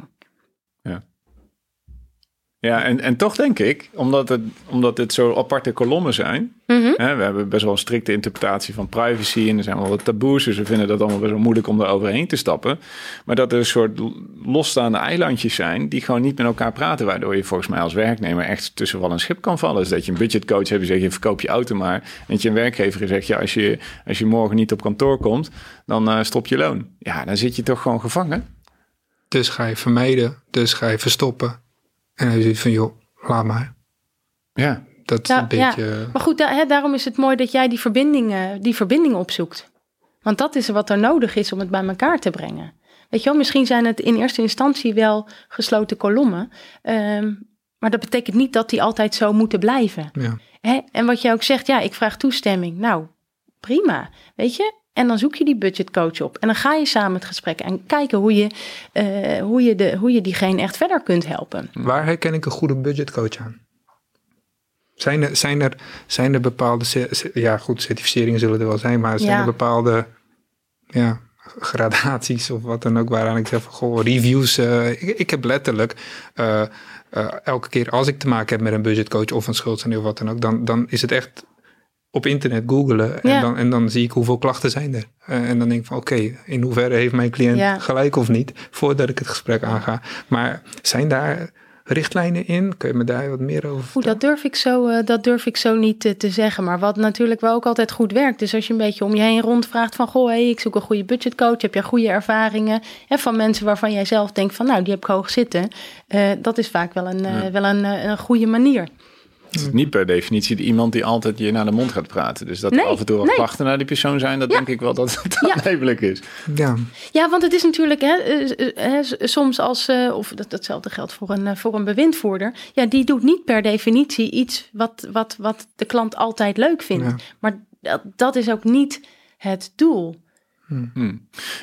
Ja, en, en toch denk ik, omdat het, omdat het zo aparte kolommen zijn. Mhm. Hè, we hebben best wel een strikte interpretatie van privacy. En er zijn wel wat taboes. Dus we vinden dat allemaal best wel moeilijk om daar overheen te stappen. Maar dat er een soort losstaande eilandjes zijn. die gewoon niet met elkaar praten. Waardoor je volgens mij als werknemer echt tussen wal en schip kan vallen. Dus dat je een budgetcoach hebt die zegt: je verkoop je auto maar. En dat je een werkgever zegt: ja, als je, als je morgen niet op kantoor komt. dan eh, stop je loon. Ja, dan zit je toch gewoon gevangen. Dus ga je vermijden, dus ga je verstoppen. En is het van, joh, laat maar. Ja. Dat is Ja, een beetje... Maar goed, da- hè, daarom is het mooi dat jij die verbindingen, die verbinding opzoekt. Want dat is wat er nodig is om het bij elkaar te brengen. Weet je wel, misschien zijn het in eerste instantie wel gesloten kolommen. ehm, maar dat betekent niet dat die altijd zo moeten blijven. Ja. Hè? En wat je ook zegt, ja, ik vraag toestemming. Nou, prima, weet je. En dan zoek je die budgetcoach op. En dan ga je samen het gesprek en kijken hoe je, eh, hoe je, de, hoe je diegene echt verder kunt helpen. Waar herken ik een goede budgetcoach aan? Zijn er, zijn er, zijn er bepaalde, ja goed, certificeringen zullen er wel zijn, maar zijn Ja. er bepaalde ja, gradaties of wat dan ook waaraan ik zeg van, goh, reviews. eh, ik, ik heb letterlijk eh, elke keer als ik te maken heb met een budgetcoach of een schuldsanering of wat dan ook, dan, dan is het echt op internet googelen en, dan, en dan zie ik hoeveel klachten zijn er. Eh, en dan denk ik van oké, in hoeverre heeft mijn cliënt Ja. gelijk of niet, voordat ik het gesprek aanga. Maar zijn daar richtlijnen in? Kun je me daar wat meer over Oeh, dat durf ik zo, eh, dat durf ik zo niet te zeggen. Maar wat natuurlijk wel ook altijd goed werkt. Dus als je een beetje om je heen rondvraagt van... goh, hey, ik zoek een goede budgetcoach. Heb jij goede ervaringen? Hè, van mensen waarvan jij zelf denkt van... nou, die heb ik hoog zitten. Eh, dat is vaak wel een, wel een, een goede manier. Het is niet per definitie iemand die altijd je naar de mond gaat praten. Dus dat Nee, af en toe wat nee. klachten naar die persoon zijn, dat Ja. denk ik wel dat het Ja. aannemelijk is. Ja, Ja, want het is natuurlijk hè, eh, eh, hè, s- soms als, eh, of dat, datzelfde geldt voor een, eh, voor een bewindvoerder. Ja, die doet niet per definitie iets wat, wat, wat de klant altijd leuk vindt. Ja. Maar dat, dat is ook niet het doel.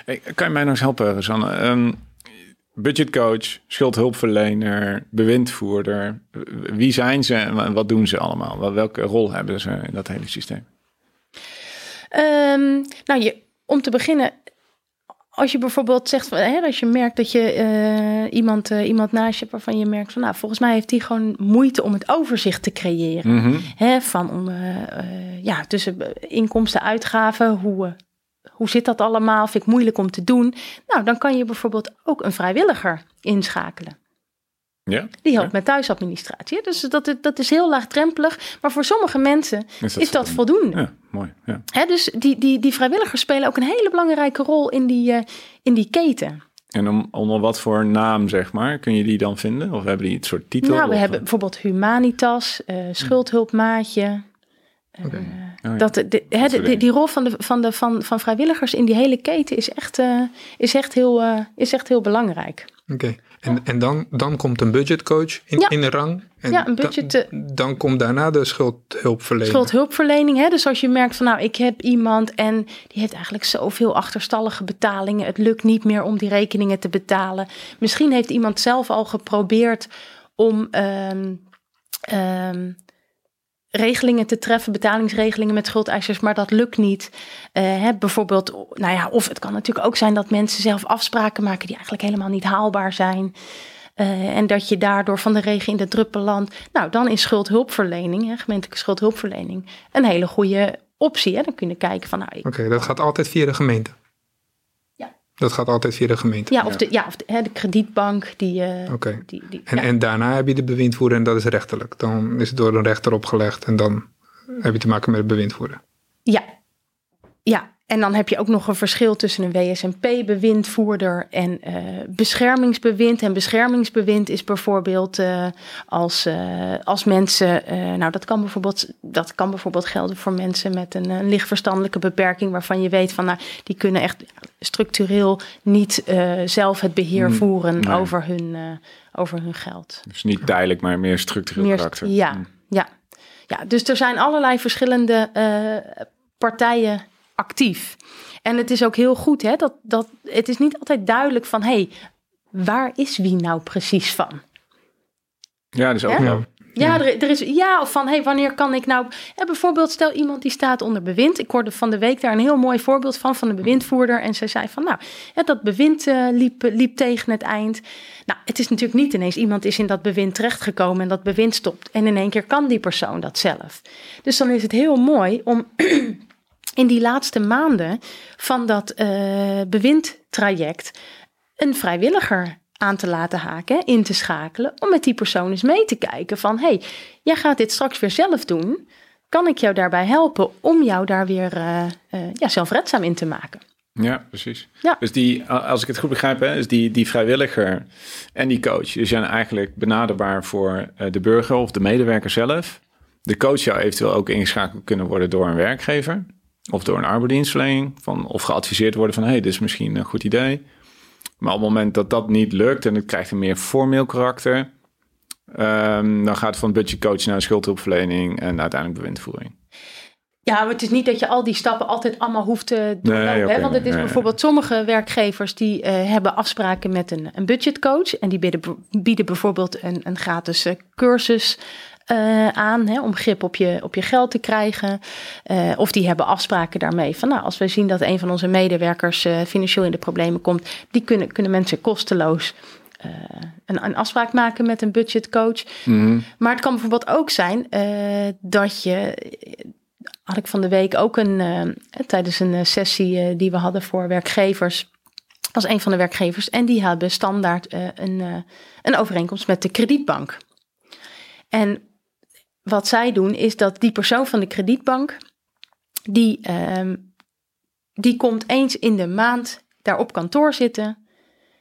Hey, kan je mij nog eens helpen, Rosanne? Ehm, budgetcoach, schuldhulpverlener, bewindvoerder. Wie zijn ze en wat doen ze allemaal? Wel- Welke rol hebben ze in dat hele systeem? Ehm, nou, je, om te beginnen, als je bijvoorbeeld zegt, van, hè, als je merkt dat je eh, iemand, eh, iemand naast je hebt waarvan je merkt van, nou, volgens mij heeft die gewoon moeite om het overzicht te creëren. Mhm. Hè, van om, eh, ja, tussen inkomsten, uitgaven, hoe, hoe zit dat allemaal? Vind ik moeilijk om te doen. Nou, dan kan je bijvoorbeeld ook een vrijwilliger inschakelen. Ja? Die helpt met thuisadministratie. Dus dat, dat is heel laagdrempelig. Maar voor sommige mensen Is is dat voldoende. Ja, mooi. Ja. Hè, dus die, die, die vrijwilligers spelen ook een hele belangrijke rol in die, eh, in die keten. En om, onder wat voor naam, zeg maar, kun je die dan vinden? Of hebben die het soort titel? nou, we Of- hebben bijvoorbeeld Humanitas, eh, Schuldhulpmaatje. Oh, dat, de, de, hè, soort de- die, rol van, de, van, de, van, van vrijwilligers in die hele keten is echt, eh, is echt, heel, eh, is echt heel belangrijk. oké. En, en dan, dan komt een budgetcoach in, Ja. in de rang. En Ja, een budget, Dan, eh, dan komt daarna de schuldhulpverlening. Schuldhulpverlening, hè? dus als je merkt van nou, ik heb iemand en die heeft eigenlijk zoveel achterstallige betalingen. Het lukt niet meer om die rekeningen te betalen. Misschien heeft iemand zelf al geprobeerd om ehm, ehm, regelingen te treffen, betalingsregelingen met schuldeisers, maar dat lukt niet. Eh, hè, bijvoorbeeld, nou ja, of het kan natuurlijk ook zijn dat mensen zelf afspraken maken die eigenlijk helemaal niet haalbaar zijn. Eh, en dat je daardoor van de regen in de druppel landt. Nou, dan is schuldhulpverlening, hè, gemeentelijke schuldhulpverlening, een hele goede optie. Hè. Dan kun je kijken van, nou, ik- Oké, dat gaat altijd via de gemeente. Dat gaat altijd via de gemeente. ja, of de, ja, of de, hè, de kredietbank, die... eh, Oké. die, die En, ja. en daarna heb je de bewindvoerder en dat is rechtelijk. Dan is het door een rechter opgelegd en dan heb je te maken met de bewindvoerder. Ja. ja, en dan heb je ook nog een verschil tussen een WSMP-bewindvoerder en eh, beschermingsbewind. En beschermingsbewind is bijvoorbeeld eh, als, eh, als mensen, nou dat kan, bijvoorbeeld, dat kan bijvoorbeeld gelden voor mensen met een, een lichtverstandelijke beperking, waarvan je weet van, nou, die kunnen echt structureel niet zelf het beheer Hmm, voeren nee. over, hun, over hun geld. Dus niet tijdelijk, maar meer structureel Meer- karakter. Ja, Hm. ja, ja, dus er zijn allerlei verschillende partijen actief. En het is ook heel goed, hè, dat, dat het is niet altijd duidelijk van, hé, hey, waar is wie nou precies van? Ja, dus ook Ja? wel. Ja, er, er is, ja of van, hey, wanneer kan ik nou... Hè, bijvoorbeeld, stel iemand die staat onder bewind. Ik hoorde van de week daar een heel mooi voorbeeld van, van de bewindvoerder. En zij zei van, nou, hè, dat bewind eh, liep, liep tegen het eind. Nou, het is natuurlijk niet ineens iemand is in dat bewind terechtgekomen en dat bewind stopt. En in één keer kan die persoon dat zelf. Dus dan is het heel mooi om in die laatste maanden van dat eh bewindtraject een vrijwilliger aan te laten haken, in te schakelen, om met die persoon eens mee te kijken van, hey, jij gaat dit straks weer zelf doen, kan ik jou daarbij helpen om jou daar weer eh, eh, ja, zelfredzaam in te maken? Ja, precies. Ja. Dus die, als ik het goed begrijp, hè, is die, die vrijwilliger en die coach, die zijn eigenlijk benaderbaar voor de burger of de medewerker zelf. de coach zou eventueel ook ingeschakeld kunnen worden door een werkgever of door een arbeidsdienstverlening. Van, of geadviseerd worden van, hé, hey, dit is misschien een goed idee. Maar op het moment dat dat niet lukt en het krijgt een meer formeel karakter, um, dan gaat het van budgetcoach naar schuldhulpverlening en uiteindelijk bewindvoering. Ja, maar het is niet dat je al die stappen altijd allemaal hoeft te doen. Nee, Want het is bijvoorbeeld sommige werkgevers die uh, hebben afspraken met een, een budgetcoach. En die bieden, bieden bijvoorbeeld een, een gratis uh, cursus uh, aan hè, om grip op je, op je geld te krijgen. Uh, of die hebben afspraken daarmee van nou, als we zien dat een van onze medewerkers uh, financieel in de problemen komt, die kunnen, kunnen mensen kosteloos een, een afspraak maken met een budgetcoach. Mm. Maar het kan bijvoorbeeld ook zijn dat je. Had ik van de week ook een tijdens een sessie die we hadden voor werkgevers als een van de werkgevers. En die hebben standaard een, een overeenkomst met de kredietbank. En wat zij doen is dat die persoon van de kredietbank, die, ehm, die komt eens in de maand daar op kantoor zitten.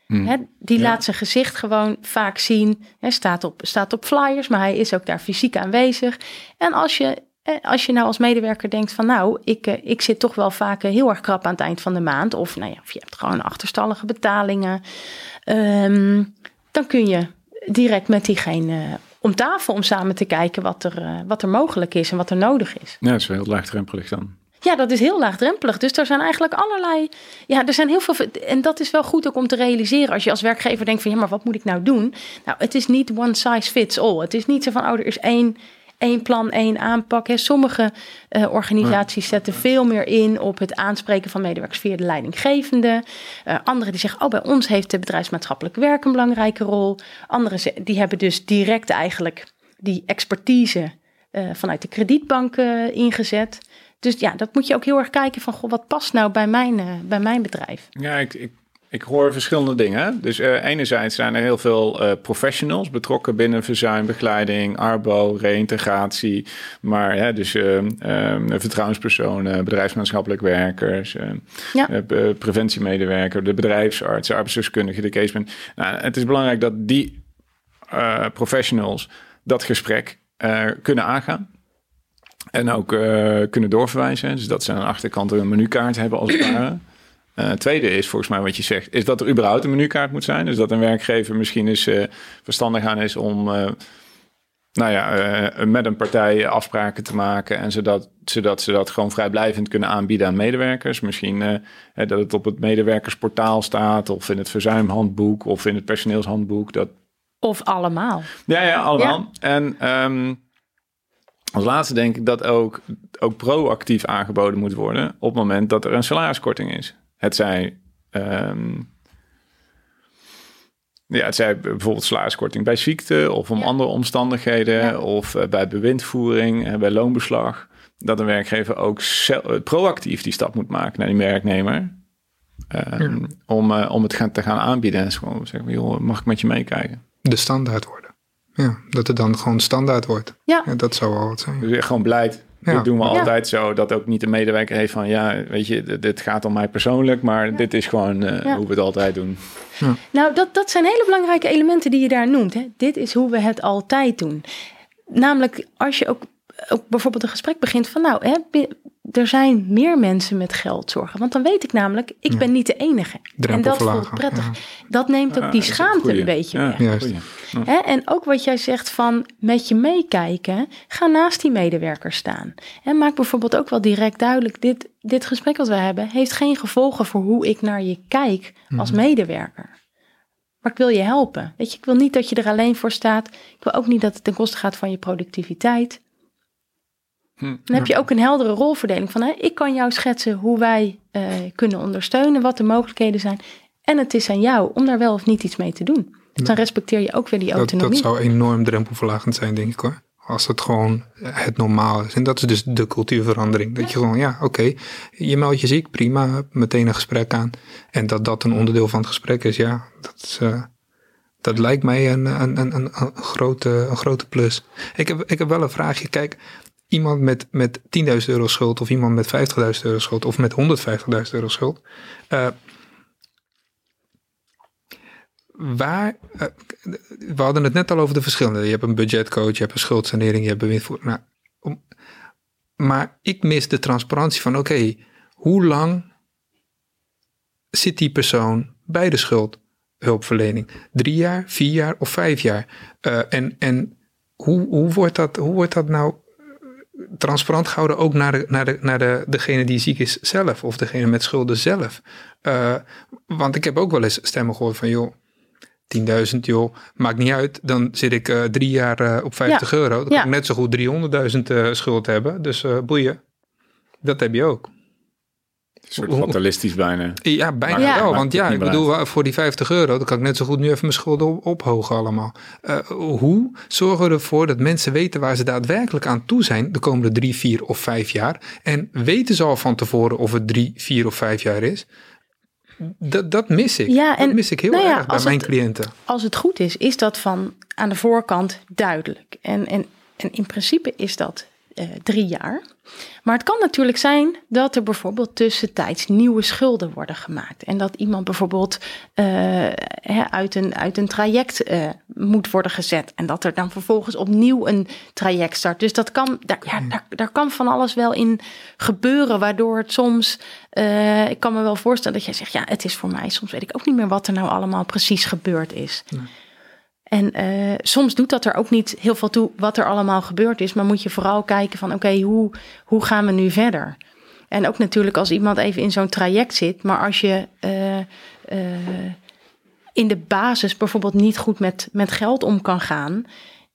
Hmm. die laat zijn gezicht gewoon vaak zien. He, staat, op, staat op flyers, maar hij is ook daar fysiek aanwezig. En als je, als je nou als medewerker denkt van nou, ik, eh, ik zit toch wel vaak eh, heel erg krap aan het eind van de maand. Of, nou ja, of je hebt gewoon achterstallige betalingen. Ehm, dan kun je direct met diegene om tafel om samen te kijken wat er, uh, wat er mogelijk is en wat er nodig is. Ja, dat is wel heel laagdrempelig dan. Ja, dat is heel laagdrempelig. Dus er zijn eigenlijk allerlei. Ja, er zijn heel veel. En dat is wel goed ook om te realiseren. Als je als werkgever denkt van ja, maar wat moet ik nou doen? Nou, het is niet one size fits all. Het is niet zo van oh, er is één één plan, één aanpak. Hè. Sommige uh, organisaties zetten veel meer in op het aanspreken van medewerkers via de leidinggevende. Uh, andere die zeggen, oh, bij ons heeft de bedrijfsmaatschappelijk werk een belangrijke rol. Anderen die hebben dus direct eigenlijk die expertise uh, vanuit de kredietbank ingezet. Dus ja, dat moet je ook heel erg kijken van, goh, wat past nou bij mijn, bij mijn bedrijf? Ja, ik, ik ik hoor verschillende dingen. Dus uh, enerzijds zijn er heel veel uh, professionals betrokken binnen verzuimbegeleiding, arbo, reïntegratie. Maar ja, dus uh, vertrouwenspersonen, bedrijfsmaatschappelijk werkers, ja. preventiemedewerker, de bedrijfsarts, de arbeidsdeskundige, de case Nou, het is belangrijk dat die professionals dat gesprek kunnen aangaan. En ook kunnen doorverwijzen. Dus dat ze aan de achterkant een menukaart hebben als het ware. Uh, tweede is volgens mij wat je zegt, is dat er überhaupt een menukaart moet zijn. Dus dat een werkgever misschien eens uh, verstandig aan is om uh, nou ja, met een partij afspraken te maken. En zodat, zodat ze dat gewoon vrijblijvend kunnen aanbieden aan medewerkers. Misschien dat het op het medewerkersportaal staat, of in het verzuimhandboek, of in het personeelshandboek. Dat... Of allemaal. Ja, ja, allemaal. En um, als laatste denk ik dat ook, ook proactief aangeboden moet worden op het moment dat er een salariskorting is. Het zij, um, ja, het zij bijvoorbeeld salariskorting bij ziekte of om andere omstandigheden of uh, bij bewindvoering en bij loonbeslag. Dat een werkgever ook zelf, eh, proactief die stap moet maken naar die werknemer. Um, om, uh, om het gaan, te gaan aanbieden. En gewoon zeggen, joh, mag ik met je meekijken? De standaard worden. Ja, dat het dan gewoon standaard wordt. Ja. ja dat zou wel wat zijn. Dus gewoon beleid. Ja. Dat doen we altijd zo, dat ook niet de medewerker heeft van, ja, weet je, dit gaat om mij persoonlijk, maar dit is gewoon uh, hoe we het altijd doen. Nou, dat, dat zijn hele belangrijke elementen die je daar noemt. Hè? Dit is hoe we het altijd doen. Namelijk, als je ook, ook bijvoorbeeld een gesprek begint van, nou, hè, er zijn meer mensen met geldzorgen. Want dan weet ik namelijk, ik ben niet de enige. en dat voelt prettig. Dat neemt ook die schaamte een beetje weg. Ja. En ook wat jij zegt van met je meekijken, ga naast die medewerker staan. En maak bijvoorbeeld ook wel direct duidelijk, dit, dit gesprek wat we hebben, heeft geen gevolgen voor hoe ik naar je kijk als mhm. medewerker. Maar ik wil je helpen. Weet je, ik wil niet dat je er alleen voor staat. Ik wil ook niet dat het ten koste gaat van je productiviteit. Hm, dan heb je ook een heldere rolverdeling van hè, ik kan jou schetsen hoe wij uh, kunnen ondersteunen, wat de mogelijkheden zijn. En het is aan jou om daar wel of niet iets mee te doen. Dus dan respecteer je ook weer die autonomie. Dat, dat zou enorm drempelverlagend zijn, denk ik hoor. Als het gewoon het normaal is. En dat is dus de cultuurverandering. Dat je gewoon, ja, oké, je meldt je ziek, prima, meteen een gesprek aan. En dat dat een onderdeel van het gesprek is, ja, dat, is, uh, dat lijkt mij een, een, een, een, grote, een grote plus. Ik heb, ik heb wel een vraagje. Kijk, iemand met, met 10.000 euro schuld of iemand met 50.000 euro schuld of met 150.000 euro schuld. Uh, waar, uh, we hadden het net al over de verschillende. Je hebt een budgetcoach, je hebt een schuldsanering, je hebt bewindvoering. Nou, maar ik mis de transparantie van oké, hoe lang zit die persoon bij de schuldhulpverlening? Drie jaar, vier jaar of vijf jaar? Uh, en en hoe, hoe, wordt dat, hoe wordt dat nou transparant gehouden ook naar, de, naar, de, naar de, degene die ziek is zelf of degene met schulden zelf? Uh, want ik heb ook wel eens stemmen gehoord van joh, 10.000 joh, maakt niet uit. Dan zit ik uh, drie jaar uh, op 50 ja. euro. Dan kan ik net zo goed 300.000 uh, schuld hebben. Dus boeien. Dat heb je ook. Een soort fatalistisch bijna. Ja, bijna ja. wel. Want ja, ik bedoel, voor die 50 euro, dan kan ik net zo goed nu even mijn schulden op, ophogen allemaal. Uh, hoe zorgen we ervoor dat mensen weten waar ze daadwerkelijk aan toe zijn de komende drie, vier of vijf jaar? En weten ze al van tevoren of het drie, vier of vijf jaar is? Dat, dat mis ik. Ja, en, dat mis ik heel nou ja, erg bij mijn het, cliënten. Als het goed is, is dat van aan de voorkant duidelijk. En, en, en in principe is dat uh, drie jaar. Maar het kan natuurlijk zijn dat er bijvoorbeeld tussentijds nieuwe schulden worden gemaakt. En dat iemand bijvoorbeeld uh, uit, een, uit een traject uh, moet worden gezet. En dat er dan vervolgens opnieuw een traject start. Dus dat kan, daar, ja, daar, daar kan van alles wel in gebeuren. Waardoor het soms, uh, ik kan me wel voorstellen dat jij zegt, ja, het is voor mij. Soms weet ik ook niet meer wat er nou allemaal precies gebeurd is. En uh, soms doet dat er ook niet heel veel toe wat er allemaal gebeurd is. Maar moet je vooral kijken van oké, hoe, hoe gaan we nu verder? En ook natuurlijk als iemand even in zo'n traject zit. Maar als je uh, uh, in de basis bijvoorbeeld niet goed met, met geld om kan gaan.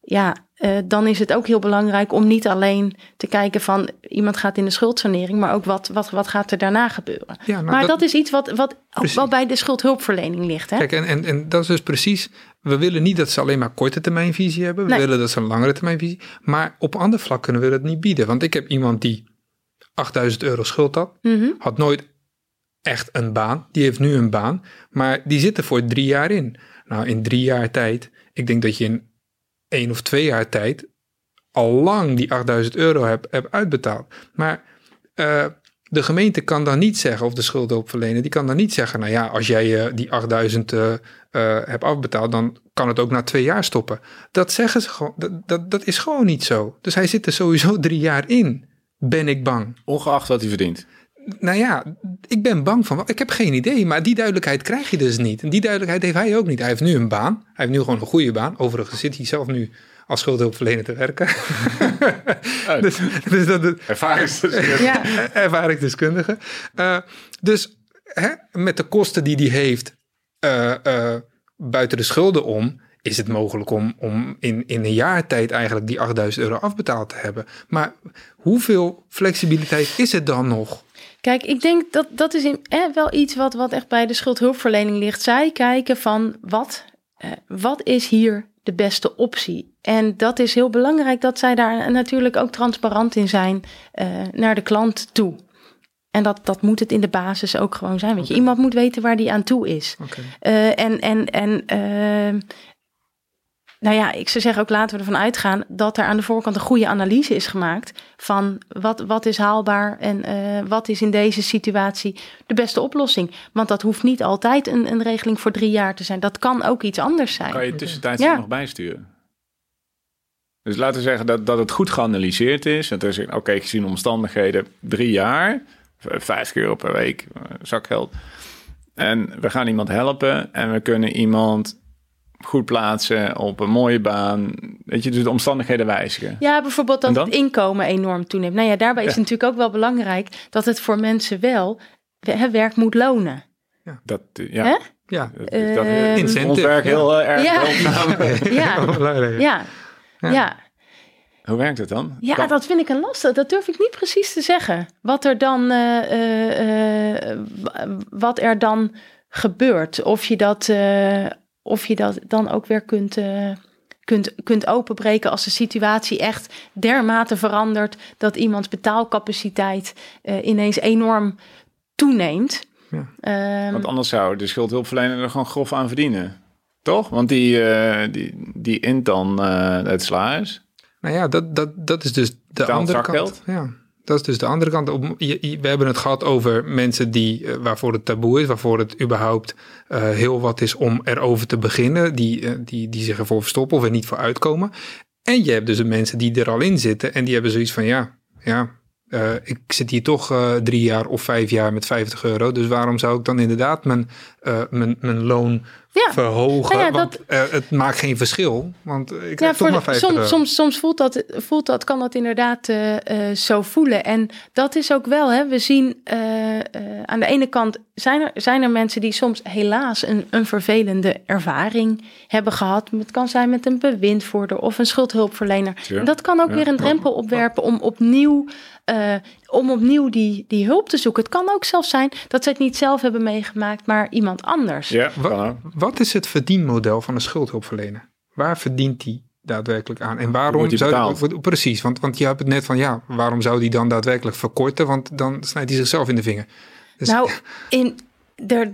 Ja, uh, dan is het ook heel belangrijk om niet alleen te kijken van iemand gaat in de schuldsanering, maar ook wat, wat, wat gaat er daarna gebeuren. Ja, nou, maar dat, dat, is iets wat, wat wel bij de schuldhulpverlening ligt. Hè? Kijk, en, en, en dat is dus precies, we willen niet dat ze alleen maar korte termijn visie hebben, we nee. willen dat ze een langere termijn visie, maar op ander vlak kunnen we dat niet bieden. Want ik heb iemand die 8000 euro schuld had, mm -hmm. had nooit echt een baan, die heeft nu een baan, maar die zit er voor drie jaar in. Nou, in drie jaar tijd, ik denk dat je in één of twee jaar tijd al lang die 8000 euro heb, heb uitbetaald. Maar uh, de gemeente kan dan niet zeggen, of de schuldhulpverlener, die kan dan niet zeggen, nou ja, als jij uh, die 8000 uh, hebt afbetaald, dan kan het ook na twee jaar stoppen. Dat zeggen ze gewoon, dat, dat, dat is gewoon niet zo. Dus hij zit er sowieso drie jaar in, ben ik bang. Ongeacht wat hij verdient. Nou ja, ik ben bang van. Ik heb geen idee, maar die duidelijkheid krijg je dus niet. En die duidelijkheid heeft hij ook niet. Hij heeft nu een baan. Hij heeft nu gewoon een goede baan. Overigens zit hij zelf nu als schuldhulpverlener te werken. Oh. dus, dus dat, ervaringsdeskundige. ja. ervaringsdeskundige. Uh, dus hè, met de kosten die hij heeft uh, uh, buiten de schulden om, is het mogelijk om, om in, in een jaar tijd eigenlijk die 8000 euro afbetaald te hebben. Maar hoeveel flexibiliteit is het dan nog? Kijk, ik denk dat dat is in, eh, wel iets wat, wat echt bij de schuldhulpverlening ligt. Zij kijken van wat, eh, wat is hier de beste optie? En dat is heel belangrijk dat zij daar natuurlijk ook transparant in zijn uh, naar de klant toe. En dat, dat moet het in de basis ook gewoon zijn. Weet je, iemand moet weten waar die aan toe is. Okay. Uh, en en, en uh, nou ja, ik zou zeggen ook laten we ervan uitgaan dat er aan de voorkant een goede analyse is gemaakt van wat, wat is haalbaar en uh, wat is in deze situatie de beste oplossing. Want dat hoeft niet altijd een, een regeling voor drie jaar te zijn. Dat kan ook iets anders zijn. Kan je tussentijds ja. nog bijsturen? Dus laten we zeggen dat, dat het goed geanalyseerd is. Dat er zegt, oké, okay, gezien omstandigheden, drie jaar, vijf keer per week, zakgeld. En we gaan iemand helpen en we kunnen iemand goed plaatsen op een mooie baan. Weet je, dus de omstandigheden wijzigen. Ja, bijvoorbeeld dat het inkomen enorm toeneemt. Nou ja, daarbij ja. is het natuurlijk ook wel belangrijk dat het voor mensen wel het werk moet lonen. Ja, dat, ja. Hè? Ja, uh, dat is ons werk heel uh, erg ja. ja. ja. ja. ja. Hoe werkt het dan? Ja, kan... dat vind ik een lastig. Dat durf ik niet precies te zeggen. Wat er dan, uh, wat er dan gebeurt. Of je dat, of je dat dan ook weer kunt, uh, kunt, kunt openbreken als de situatie echt dermate verandert dat iemands betaalcapaciteit uh, ineens enorm toeneemt. Ja. Um, Want anders zou de schuldhulpverlener er gewoon grof aan verdienen. Toch? Want die, uh, die, die int dan het salaris. Nou ja, dat, dat, dat is dus de andere kant. Ja. Dat is dus de andere kant. We hebben het gehad over mensen die, eh, waarvoor het taboe is, waarvoor het überhaupt uh, heel wat is om erover te beginnen, die, uh, die, die zich ervoor verstoppen of er niet voor uitkomen. En je hebt dus de mensen die er al in zitten en die hebben zoiets van ja, ja, uh, ik zit hier toch uh, drie jaar of vijf jaar met 50 euro. Dus waarom zou ik dan inderdaad mijn, uh, mijn, mijn loon ja. verhogen? Nou ja, want dat... het maakt geen verschil. Want ik ja, heb toch maar 50 soms, euro. Soms, soms voelt, dat, voelt dat, kan dat inderdaad zo voelen. En dat is ook wel, hè, we zien aan de ene kant zijn er, zijn er mensen die soms helaas een, een vervelende ervaring hebben gehad. Het kan zijn met een bewindvoerder of een schuldhulpverlener. En dat kan ook weer een drempel opwerpen om opnieuw uh, om opnieuw die, die hulp te zoeken. Het kan ook zelfs zijn dat ze het niet zelf hebben meegemaakt, maar iemand anders. Ja, wat, wat is het verdienmodel van een schuldhulpverlener? Waar verdient die daadwerkelijk aan? En waarom zou die, precies? Want, want je hebt het net van ja, waarom zou die dan daadwerkelijk verkorten? Want dan snijdt hij zichzelf in de vinger. Dus, nou, in, er,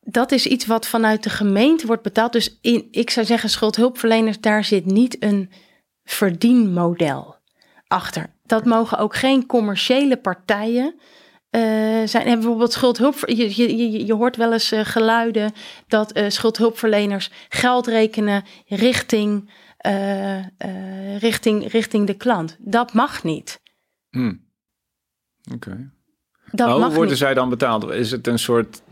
dat is iets wat vanuit de gemeente wordt betaald. Dus in, ik zou zeggen, schuldhulpverleners, daar zit niet een verdienmodel achter. Dat mogen ook geen commerciële partijen uh, zijn. En bijvoorbeeld schuldhulp. Je, je, je hoort wel eens uh, geluiden dat uh, schuldhulpverleners geld rekenen richting, richting, richting de klant. Dat mag niet. Hmm. Oké. Okay. Hoe worden niet. zij dan betaald? Is het een soort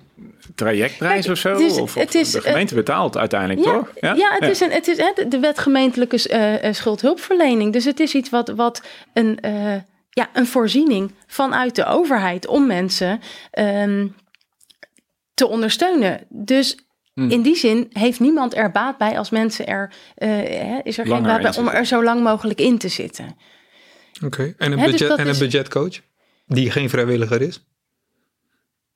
trajectprijs of zo? of, of het is, de gemeente betaalt uiteindelijk, ja, toch? Ja, ja het is, een, het is hè, de wet gemeentelijke uh, schuldhulpverlening. Dus het is iets wat, wat een, uh, ja, een voorziening vanuit de overheid om mensen um, te ondersteunen. Dus hmm. In die zin heeft niemand er baat bij als mensen er, uh, is er geen baat bij om er zo lang mogelijk in te zitten. Oké, okay. en, een, dus budget, dus en een budgetcoach die geen vrijwilliger is?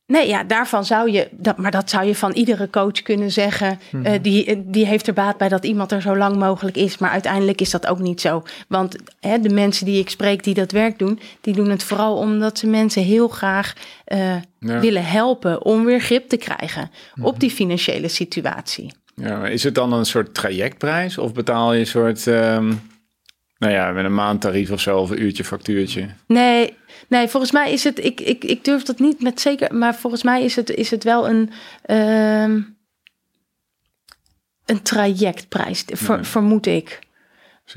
Nee, ja, daarvan zou je, dat, maar dat zou je van iedere coach kunnen zeggen. Mm die, die heeft er baat bij dat iemand er zo lang mogelijk is. Maar uiteindelijk is dat ook niet zo. Want hè, de mensen die ik spreek die dat werk doen, die doen het vooral omdat ze mensen heel graag uh, willen helpen om weer grip te krijgen op mhm. die financiële situatie. Ja, is het dan een soort trajectprijs of betaal je een soort. Um nou ja, met een maandtarief of zo, of een uurtje factuurtje. Nee, nee, volgens mij is het, ik, ik, ik durf dat niet met zeker, maar volgens mij is het, is het wel een, uh, een trajectprijs, ver, vermoed ik.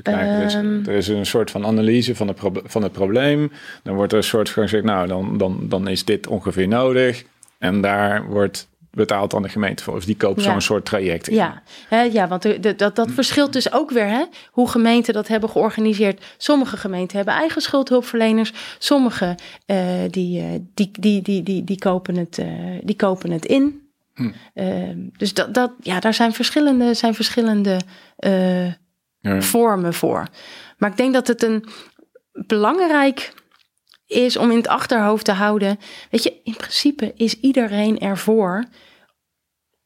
Dus, ehm. er is een soort van analyse van, de van het probleem. Dan wordt er een soort van gezegd, nou, dan, dan, dan is dit ongeveer nodig. En daar wordt betaalt dan de gemeente voor. Of die koopt zo'n soort traject in. Ja, ja want de, dat, dat verschilt dus ook weer hè, hoe gemeenten dat hebben georganiseerd. Sommige gemeenten hebben eigen schuldhulpverleners. Sommige uh, die, uh, die, die, die, die, die, kopen het, uh, die kopen het in. Hm. Ehm, dus dat, dat, ja, daar zijn verschillende, zijn verschillende ja. vormen voor. Maar ik denk dat het een belangrijk is om in het achterhoofd te houden. Weet je, in principe is iedereen ervoor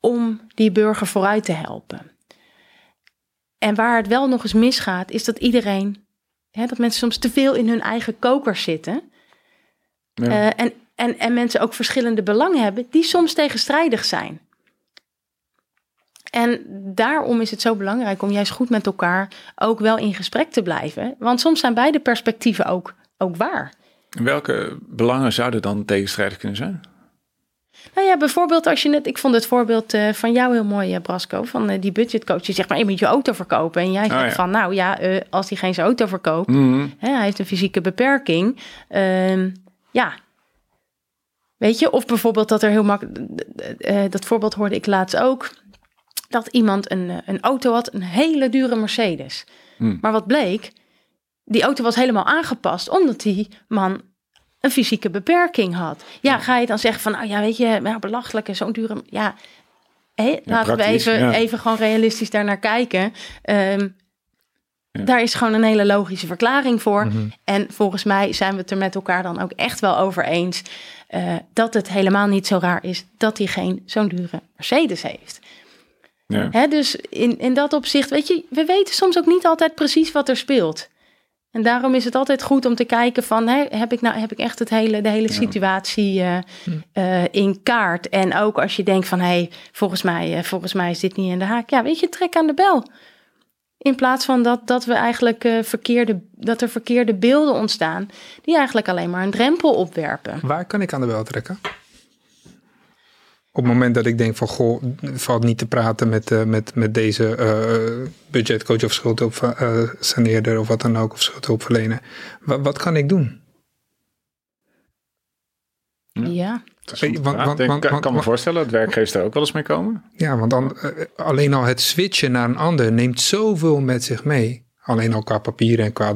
om die burger vooruit te helpen. En waar het wel nog eens misgaat, is dat iedereen, hè, dat mensen soms te veel in hun eigen koker zitten. Ja. Uh, en, en, en mensen ook verschillende belangen hebben, die soms tegenstrijdig zijn. En daarom is het zo belangrijk om juist goed met elkaar ook wel in gesprek te blijven. Want soms zijn beide perspectieven ook, ook waar. Welke belangen zouden dan tegenstrijdig kunnen zijn? Nou ja, bijvoorbeeld als je net, ik vond het voorbeeld uh, van jou heel mooi, uh, Brasco, van uh, die budgetcoach. Die zegt maar, je moet je auto verkopen. En jij oh, zegt van, nou ja, als hij geen zijn auto verkoopt, mm hè, hij heeft een fysieke beperking. Ehm, ja, weet je, of bijvoorbeeld dat er heel makkelijk, dat voorbeeld hoorde ik laatst ook, dat iemand een, een auto had, een hele dure Mercedes. Mm. Maar wat bleek, die auto was helemaal aangepast omdat die man een fysieke beperking had. Ja, ga je dan zeggen van, nou ja, weet je, nou, belachelijk en zo'n dure... Ja, hé, laten we even, even gewoon realistisch daar naar kijken. Ehm, daar is gewoon een hele logische verklaring voor. Mhm. En volgens mij zijn we het er met elkaar dan ook echt wel over eens... Uh, dat het helemaal niet zo raar is dat hij geen zo'n dure Mercedes heeft. Ja. Hè, dus in, in dat opzicht, weet je, we weten soms ook niet altijd precies wat er speelt. En daarom is het altijd goed om te kijken van, heb ik nou heb ik echt het hele, de hele situatie uh, uh, in kaart? En ook als je denkt van, hé, hey, volgens, mij, uh, volgens mij is dit niet in de haak. Ja, weet je, trek aan de bel. In plaats van dat, dat we eigenlijk verkeerde, dat er verkeerde beelden ontstaan, die eigenlijk alleen maar een drempel opwerpen. Waar kan ik aan de bel trekken? Op het moment dat ik denk van goh, valt niet te praten met, uh, met, met deze uh, budgetcoach of schuldhulpsaneerder uh, of wat dan ook, of schuldhulpverlener. Wat, wat kan ik doen? Ja. Want, want, want, ik kan me voorstellen dat werkgevers daar ook wel eens mee komen. Ja, want dan, alleen al het switchen naar een ander neemt zoveel met zich mee. Alleen al qua papieren en qua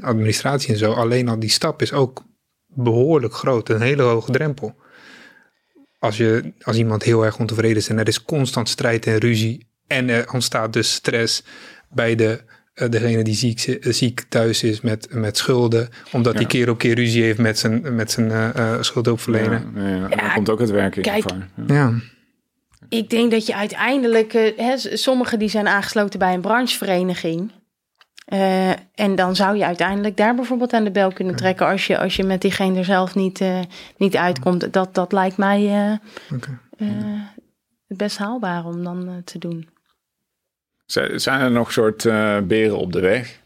administratie en zo. Alleen al die stap is ook behoorlijk groot. Een hele hoge drempel als, je, als iemand heel erg ontevreden is en er is constant strijd en ruzie en er ontstaat dus stress bij de, uh, degene die ziek, eh, ziek thuis is met, met schulden, omdat hij keer op keer ruzie heeft met zijn, met zijn uh, schuldhulpverlener. Ja, ja, dan komt ook het werk in kijk, ja. Ik denk dat je uiteindelijk, uh, sommigen die zijn aangesloten bij een branchevereniging, uh, en dan zou je uiteindelijk daar bijvoorbeeld aan de bel kunnen trekken als je, als je met diegene er zelf niet, uh, niet uitkomt. Dat, dat lijkt mij uh, okay. het best haalbaar om dan te doen. Zijn er nog soort beren op de weg?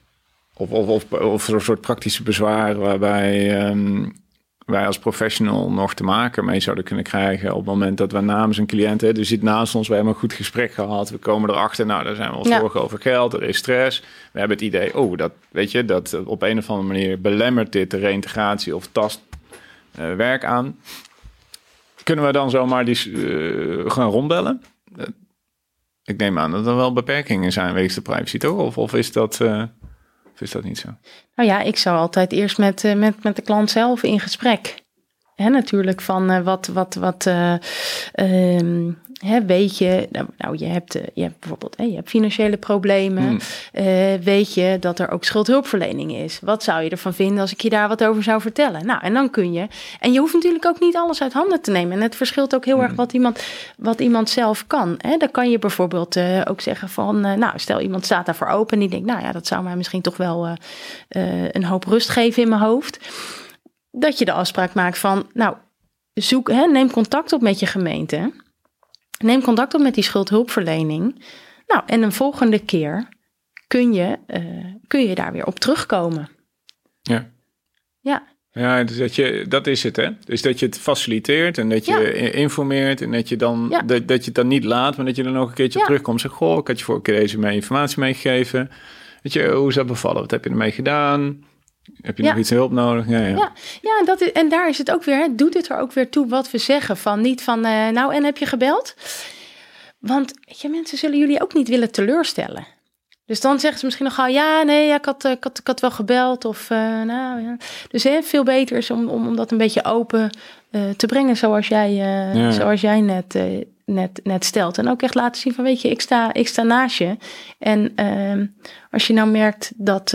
Of, of, of, of een soort praktische bezwaren waarbij um, wij als professional nog te maken mee zouden kunnen krijgen op het moment dat we namens een cliënt, hè, dus zit naast ons, we hebben een goed gesprek gehad, we komen erachter, nou, daar zijn we al ja. zorgen over geld, er is stress. We hebben het idee, oh, dat weet je, dat op een of andere manier belemmert dit de reïntegratie of tast uh, werk aan. Kunnen we dan zomaar die uh, gaan rondbellen? Uh, ik neem aan dat er wel beperkingen zijn wegens de privacy, toch? Of, of is dat. Of is dat niet zo? Nou ja, ik zou altijd eerst met, uh, met, met de klant zelf in gesprek. Hè, natuurlijk van uh, wat, wat, wat uh, um, hè, weet je, nou, nou, je, hebt, je hebt bijvoorbeeld hè, je hebt financiële problemen. Hmm. weet je dat er ook schuldhulpverlening is? Wat zou je ervan vinden als ik je daar wat over zou vertellen? Nou, en dan kun je. En je hoeft natuurlijk ook niet alles uit handen te nemen. En het verschilt ook heel erg hmm. wat iemand, wat iemand zelf kan. Hè. Dan kan je bijvoorbeeld ook zeggen van, nou, stel iemand staat daarvoor open en die denkt, nou ja, dat zou mij misschien toch wel een hoop rust geven in mijn hoofd dat je de afspraak maakt van, nou, zoek, hè, neem contact op met je gemeente. Neem contact op met die schuldhulpverlening. Nou, en een volgende keer kun je, uh, kun je daar weer op terugkomen. Ja. Ja. Ja, dus dat, je, dat is het, hè? Dus dat je het faciliteert en dat je ja. informeert en dat je, dan, ja. dat, dat je het dan niet laat, maar dat je dan nog een keertje ja. terugkomt. Zeg, goh, ik had je vorige keer deze mee informatie meegegeven. Weet je, hoe is dat bevallen? Wat heb je ermee gedaan? Heb je nog iets hulp nodig? Ja, ja. ja, ja dat is, en daar is het ook weer, hè, doet het er ook weer toe wat we zeggen. Van niet van, uh, nou en heb je gebeld? Want je, mensen zullen jullie ook niet willen teleurstellen. Dus dan zeggen ze misschien nog gauw, ja, nee, ja, ik, had, ik, had, ik had wel gebeld. Of, uh, nou, ja. Dus hè, veel beter is om, om, om dat een beetje open uh, te brengen zoals jij, ja. zoals jij net, net, net stelt. En ook echt laten zien van, weet je, ik sta, ik sta naast je. En ehm, als je nou merkt dat,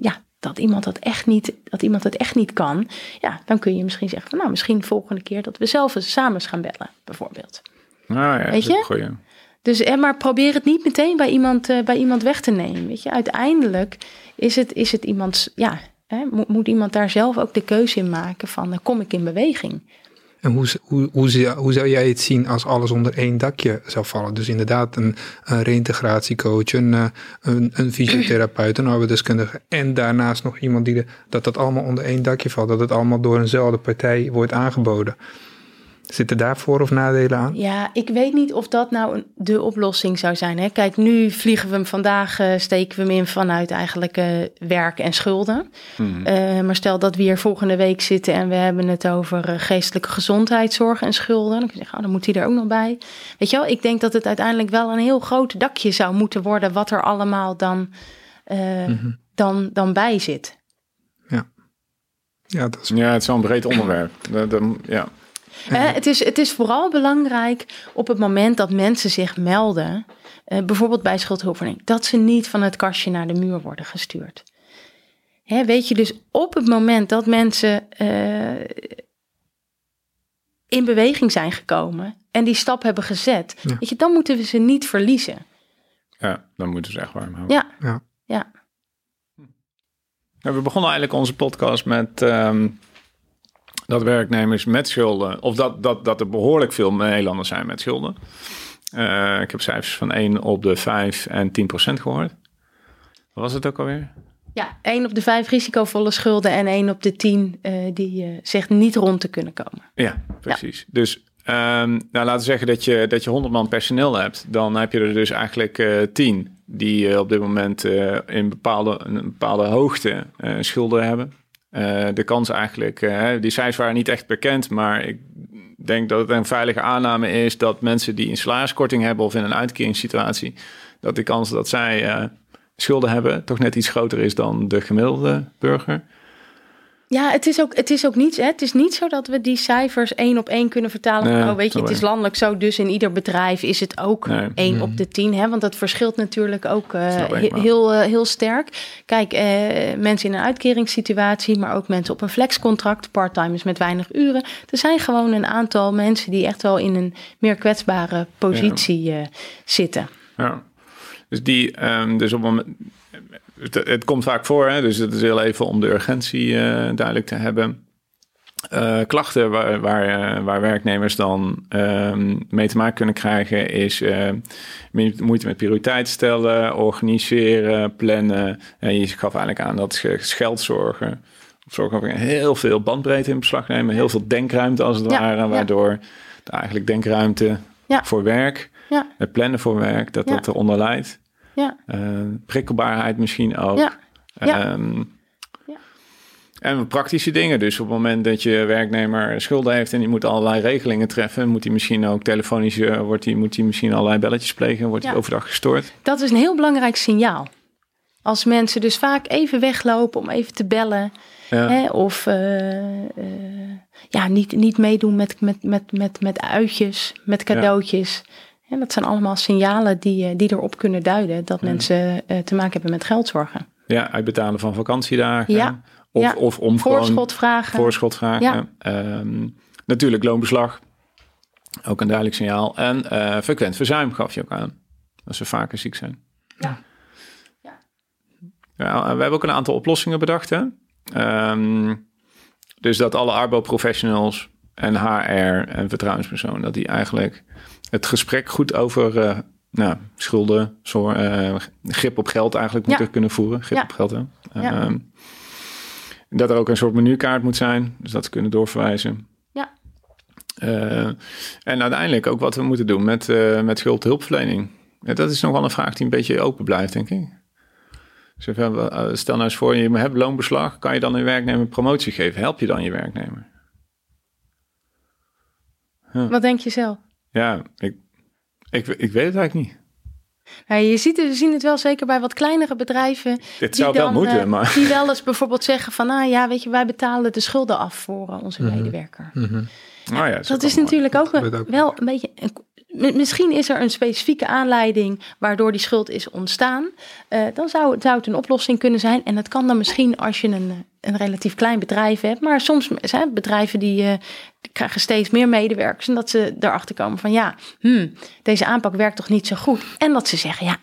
ja, dat iemand dat echt niet, dat iemand het echt niet kan, ja, dan kun je misschien zeggen van nou, misschien de volgende keer dat we zelf eens samen gaan bellen, bijvoorbeeld. Nou ja, weet je? Goeie. Dus eh, maar probeer het niet meteen bij iemand, uh, bij iemand weg te nemen. Weet je, uiteindelijk is het, is het iemand, ja, hè, moet, moet iemand daar zelf ook de keuze in maken van uh, kom ik in beweging. En hoe, hoe, hoe, zou jij het zien als alles onder één dakje zou vallen? Dus inderdaad een, een reïntegratiecoach, een, eh, een, een fysiotherapeut, een arbeidsdeskundige en daarnaast nog iemand die de, dat dat allemaal onder één dakje valt, dat het allemaal door eenzelfde partij wordt aangeboden. Zitten daar voor- of nadelen aan? Ja, ik weet niet of dat nou de oplossing zou zijn. Hè? Kijk, nu vliegen we hem vandaag, uh, steken we hem in vanuit eigenlijk uh, werk en schulden. Hmm. Uh, maar stel dat we hier volgende week zitten en we hebben het over geestelijke gezondheidszorg en schulden. Dan kun je zeggen, oh, dan moet hij er ook nog bij. Weet je wel, ik denk dat het uiteindelijk wel een heel groot dakje zou moeten worden, wat er allemaal dan, mm-hmm. dan, dan bij zit. Ja. Ja, dat is... ja, het is wel een breed onderwerp. ja. Uh, het, is, het is vooral belangrijk op het moment dat mensen zich melden, uh, bijvoorbeeld bij schuldhulpverlening, dat ze niet van het kastje naar de muur worden gestuurd. Hè, weet je, dus op het moment dat mensen uh, in beweging zijn gekomen en die stap hebben gezet, ja. weet je, dan moeten we ze niet verliezen. Ja, dan moeten ze echt warm houden. Ja, ja. ja. Nou, we begonnen eigenlijk onze podcast met um, dat werknemers met schulden, of dat, dat, dat er behoorlijk veel Nederlanders zijn met schulden. Uh, ik heb cijfers van 1 op de 5 en 10 procent gehoord. Wat was het ook alweer? Ja, 1 op de 5 risicovolle schulden en 1 op de 10 uh, die uh, zegt niet rond te kunnen komen. Ja, precies. Ja. Dus ehm, nou, laten we zeggen dat je, dat je 100 man personeel hebt. Dan heb je er dus eigenlijk uh, 10 die op dit moment in bepaalde, een bepaalde hoogte schulden hebben. De kans eigenlijk, die cijfers waren niet echt bekend, maar ik denk dat het een veilige aanname is dat mensen die een salariskorting hebben of in een uitkeringssituatie, dat de kans dat zij schulden hebben toch net iets groter is dan de gemiddelde burger. Ja, het is ook, het is ook niet, hè, het is niet zo dat we die cijfers één op één kunnen vertalen. Nee, oh, weet je, het is landelijk zo, dus in ieder bedrijf is het ook nee. één op de tien. Hè, want dat verschilt natuurlijk ook uh, heel, uh, heel sterk. Kijk, uh, mensen in een uitkeringssituatie, maar ook mensen op een flexcontract, parttimers met weinig uren. Er zijn gewoon een aantal mensen die echt wel in een meer kwetsbare positie ja. zitten. Ja. Dus die, um, dus op het moment, het, het, komt vaak voor, hè? dus het is heel even om de urgentie uh, duidelijk te hebben. Uh, klachten waar, waar, uh, waar, werknemers dan um, mee te maken kunnen krijgen, is moeite met prioriteit stellen, organiseren, plannen. En je gaf eigenlijk aan dat geldzorgen. Zorgen voor heel veel bandbreedte in beslag nemen, heel veel denkruimte als het ja, ware, waardoor ja. eigenlijk denkruimte ja. voor werk, het plannen voor werk, dat dat eronder leidt. Ja. Uh, prikkelbaarheid misschien ook. Ja. Ja. Um, ja. En praktische dingen. Dus op het moment dat je werknemer schulden heeft en die moet allerlei regelingen treffen, moet hij misschien ook telefonisch, uh, wordt hij, moet hij misschien allerlei belletjes plegen, wordt hij overdag gestoord. Dat is een heel belangrijk signaal. Als mensen dus vaak even weglopen om even te bellen. Ja. Hè, of uh, ja, niet, niet meedoen met, met, met, met, met uitjes, met cadeautjes. En dat zijn allemaal signalen die, eh, die erop kunnen duiden dat mensen uh, te maken hebben met geldzorgen. Ja, uitbetalen van vakantiedagen. Ja. Of, ja. of om voorschot vragen. Voorschot vragen. Ja. Um, natuurlijk loonbeslag. Ook een duidelijk signaal. En uh, frequent verzuim gaf je ook aan. Als ze vaker ziek zijn. Ja. ja. ja we hebben ook een aantal oplossingen bedacht. Hè? Um, dus dat alle Arbo-professionals en HR en vertrouwenspersonen... dat die eigenlijk het gesprek goed over uh, nou, schulden, zorg, uh, grip op geld eigenlijk moeten kunnen voeren. Grip op geld, hè. Ja. Uh, dat er ook een soort menukaart moet zijn, dus dat ze kunnen doorverwijzen. Ja. Uh, en uiteindelijk ook wat we moeten doen met, met schuldhulpverlening. Dat is nog wel een vraag die een beetje open blijft, denk ik. Dus stel nou eens voor, je hebt loonbeslag, kan je dan een werknemer promotie geven? Help je dan je werknemer? Wat denk je zelf? Ja, ik, ik, ik weet het eigenlijk niet. Nou, je ziet het, we zien het wel zeker bij wat kleinere bedrijven. Dit zou wel moeten, uh, maar. Die wel eens bijvoorbeeld zeggen van, nou ja, weet je, wij betalen de schulden af voor uh, onze mm medewerker. Mm -hmm. ja, ja, dat is natuurlijk ook, ook, wel een beetje een Misschien is er een specifieke aanleiding waardoor die schuld is ontstaan. Uh, dan zou, zou, het een oplossing kunnen zijn. En dat kan dan misschien als je een, een relatief klein bedrijf hebt. Maar soms zijn bedrijven die, uh, krijgen steeds meer medewerkers. En dat ze erachter komen van ja, hmm, deze aanpak werkt toch niet zo goed. En dat ze zeggen ja,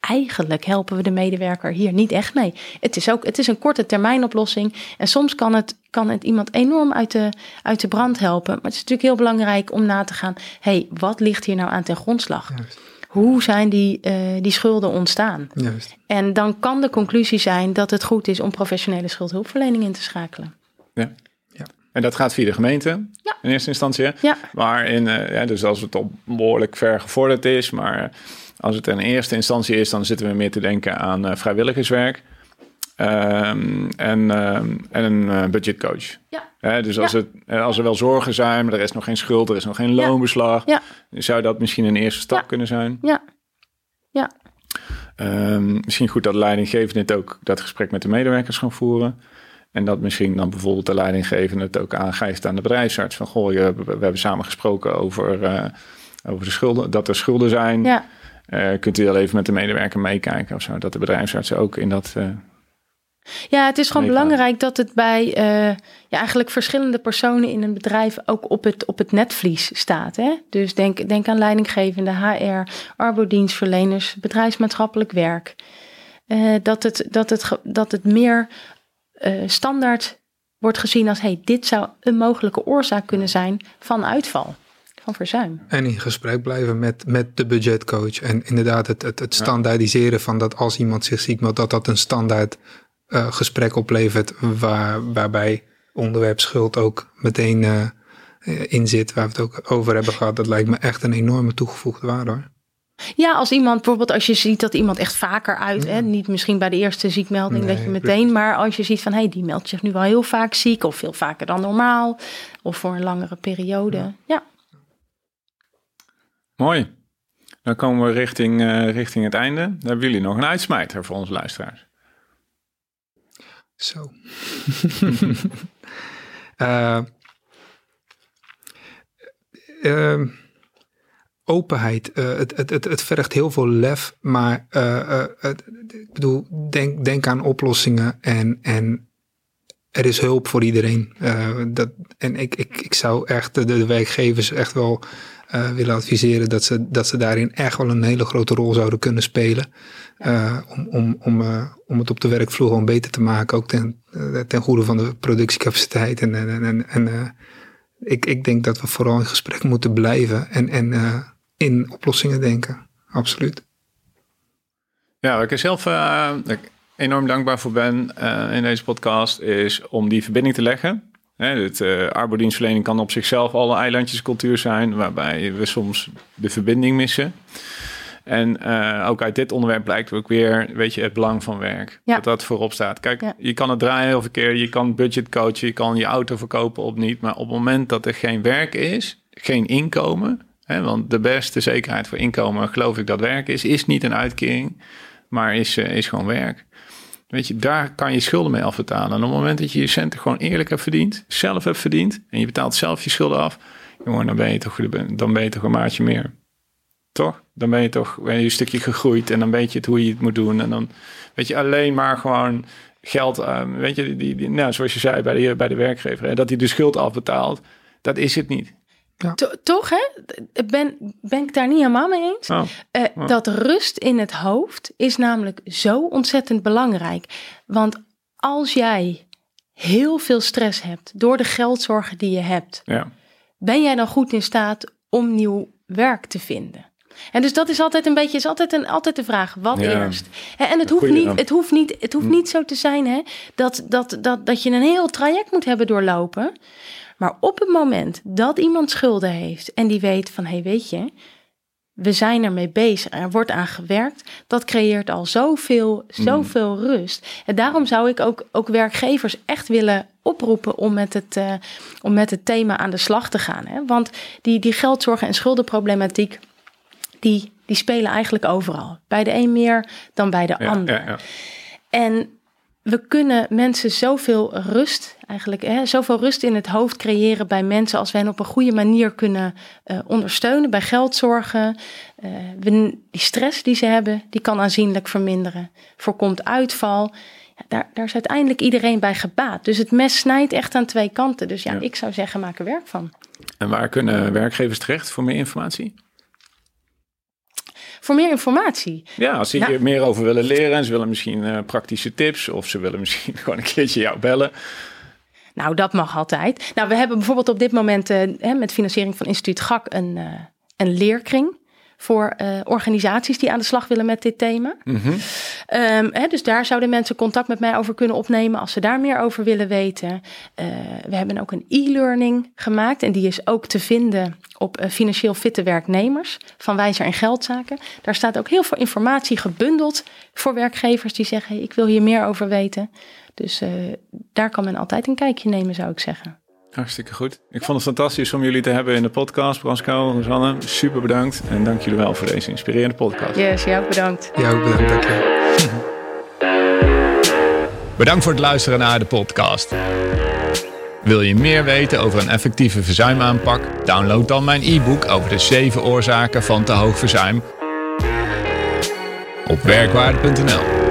eigenlijk helpen we de medewerker hier niet echt mee. Het is ook het is een korte termijn oplossing. En soms kan het, kan het iemand enorm uit de, uit de brand helpen. Maar het is natuurlijk heel belangrijk om na te gaan. hey, wat ligt hier nou aan ten grondslag? Hoe zijn die, uh, die schulden ontstaan? Juist. En dan kan de conclusie zijn dat het goed is om professionele schuldhulpverlening in te schakelen. Ja. ja. En dat gaat via de gemeente ja. in eerste instantie. Ja. Maar in, uh, ja, dus als het al behoorlijk ver gevorderd is, maar als het in eerste instantie is, dan zitten we meer te denken aan uh, vrijwilligerswerk. Um, en, um, en een budgetcoach. Ja. Dus als, het, eh, als er wel zorgen zijn, maar er is nog geen schuld, er is nog geen loonbeslag, ja. zou dat misschien een eerste stap kunnen zijn. Ja. ja. Um, misschien goed dat de leidinggevende het ook dat gesprek met de medewerkers gaan voeren. En dat misschien dan bijvoorbeeld de leidinggevende het ook aangeeft aan de bedrijfsarts. Van goh, je, we hebben samen gesproken over, uh, over de schulden, dat er schulden zijn. Ja. Uh, kunt u wel even met de medewerker meekijken of zo? Dat de bedrijfsartsen ook in dat. Uh, ja, het is gewoon belangrijk dat het bij uh, ja, eigenlijk verschillende personen in een bedrijf ook op het, op het netvlies staat. Hè? Dus denk, denk aan leidinggevende, HR, arbodienstverleners, bedrijfsmaatschappelijk werk. dat, het, dat, het, dat het meer standaard wordt gezien als: hey, dit zou een mogelijke oorzaak kunnen zijn van uitval van verzuim. En in gesprek blijven met, met de budgetcoach. En inderdaad het, het, het standaardiseren van dat als iemand zich ziek meldt, dat dat een standaard uh, gesprek oplevert waar, waarbij onderwerp schuld ook meteen uh, eh, in zit, waar we het ook over hebben gehad, dat lijkt me echt een enorme toegevoegde waarde hoor. Ja, als iemand bijvoorbeeld, als je ziet dat iemand echt vaker uit, hè, niet misschien bij de eerste ziekmelding dat je meteen, maar als je ziet van hé, hey, die meldt zich nu wel heel vaak ziek of veel vaker dan normaal of voor een langere periode. Ja. Mooi. Dan komen we richting, uh, richting het einde. Dan hebben jullie nog een uitsmijter voor onze luisteraars. Zo. uh, uh, openheid. Uh, het, het, het, het vergt heel veel lef, maar het, ik bedoel, denk, denk aan oplossingen en, en er is hulp voor iedereen. dat, en ik, ik, ik zou echt de, de werkgevers echt wel willen adviseren dat ze, dat ze daarin echt wel een hele grote rol zouden kunnen spelen. om, om, om, om het op de werkvloer gewoon beter te maken, ook ten, ten goede van de productiecapaciteit en, en, en, en ik, ik denk dat we vooral in gesprek moeten blijven en, en in oplossingen denken. Absoluut. Ja, ik zelf uh, enorm dankbaar voor ben uh, in deze podcast, is om die verbinding te leggen. Hè, het uh, arbeidsdienstverlening kan op zichzelf al een eilandjescultuur zijn, waarbij we soms de verbinding missen. En ook uit dit onderwerp blijkt ook weer, weet je, het belang van werk. Ja. Dat dat voorop staat. Kijk, je kan het draaien heel verkeerd, je kan budget coachen, je kan je auto verkopen op niet. Maar op het moment dat er geen werk is, geen inkomen, want de beste zekerheid voor inkomen, geloof ik dat werk is, is niet een uitkering, maar is, uh, is gewoon werk. Weet je, daar kan je schulden mee afbetalen. En op het moment dat je je centen gewoon eerlijk hebt verdiend, zelf hebt verdiend, en je betaalt zelf je schulden af, jongen, dan ben je toch, dan ben je toch een maatje meer. Toch? Dan ben je toch ben je een stukje gegroeid en dan weet je het hoe je het moet doen. En dan weet je alleen maar gewoon geld, uh, weet je, die, die, nou, zoals je zei bij de, bij de werkgever, hè, dat hij de schuld afbetaalt. Dat is het niet. Ja. Toch, hè? Ben, ben ik daar niet helemaal mee eens? Oh. Uh, Dat rust in het hoofd is namelijk zo ontzettend belangrijk. Want als jij heel veel stress hebt door de geldzorgen die je hebt, ja. ben jij dan goed in staat om nieuw werk te vinden? En dus dat is altijd een beetje, is altijd, een, altijd de vraag, wat eerst? En het hoeft, niet, het, hoeft niet, het hoeft niet zo te zijn hè, dat, dat, dat, dat je een heel traject moet hebben doorlopen. Maar op het moment dat iemand schulden heeft en die weet van hé, hey, weet je, we zijn ermee bezig, er wordt aan gewerkt, dat creëert al zoveel, zoveel mm. rust. En daarom zou ik ook, ook werkgevers echt willen oproepen om met het, uh, om met het thema aan de slag te gaan. Hè? Want die, die geldzorgen en schuldenproblematiek, die, die spelen eigenlijk overal. Bij de een meer dan bij de ander. Ja, ja. En we kunnen mensen zoveel rust, eigenlijk, hè, zoveel rust in het hoofd creëren bij mensen als we hen op een goede manier kunnen uh, ondersteunen bij geldzorgen. Uh, die stress die ze hebben, die kan aanzienlijk verminderen. Voorkomt uitval. Ja, daar, daar is uiteindelijk iedereen bij gebaat. Dus het mes snijdt echt aan twee kanten. Dus ja, ja. ik zou zeggen, maak er werk van. En waar kunnen werkgevers terecht voor meer informatie? Voor meer informatie. Ja, als ze hier meer over willen leren en ze willen misschien uh, praktische tips of ze willen misschien gewoon een keertje jou bellen. Nou, dat mag altijd. Nou, we hebben bijvoorbeeld op dit moment uh, hè, met financiering van instituut GAK een, uh, een leerkring voor uh, organisaties die aan de slag willen met dit thema. Mm -hmm. um, hè, dus daar zouden mensen contact met mij over kunnen opnemen als ze daar meer over willen weten. Uh, we hebben ook een e-learning gemaakt en die is ook te vinden op uh, financieel fitte werknemers van Wijzer en Geldzaken. Daar staat ook heel veel informatie gebundeld voor werkgevers die zeggen: hey, ik wil hier meer over weten. Dus daar kan men altijd een kijkje nemen, zou ik zeggen. Hartstikke goed. Ik vond het fantastisch om jullie te hebben in de podcast. Pascal, Rosanne, super bedankt. En dank jullie wel voor deze inspirerende podcast. Yes, jou ook bedankt. Jou ook bedankt, dank je. Bedankt voor het luisteren naar de podcast. Wil je meer weten over een effectieve verzuimaanpak? Download dan mijn e-book over de 7 oorzaken van te hoog verzuim op werkwaarde.nl.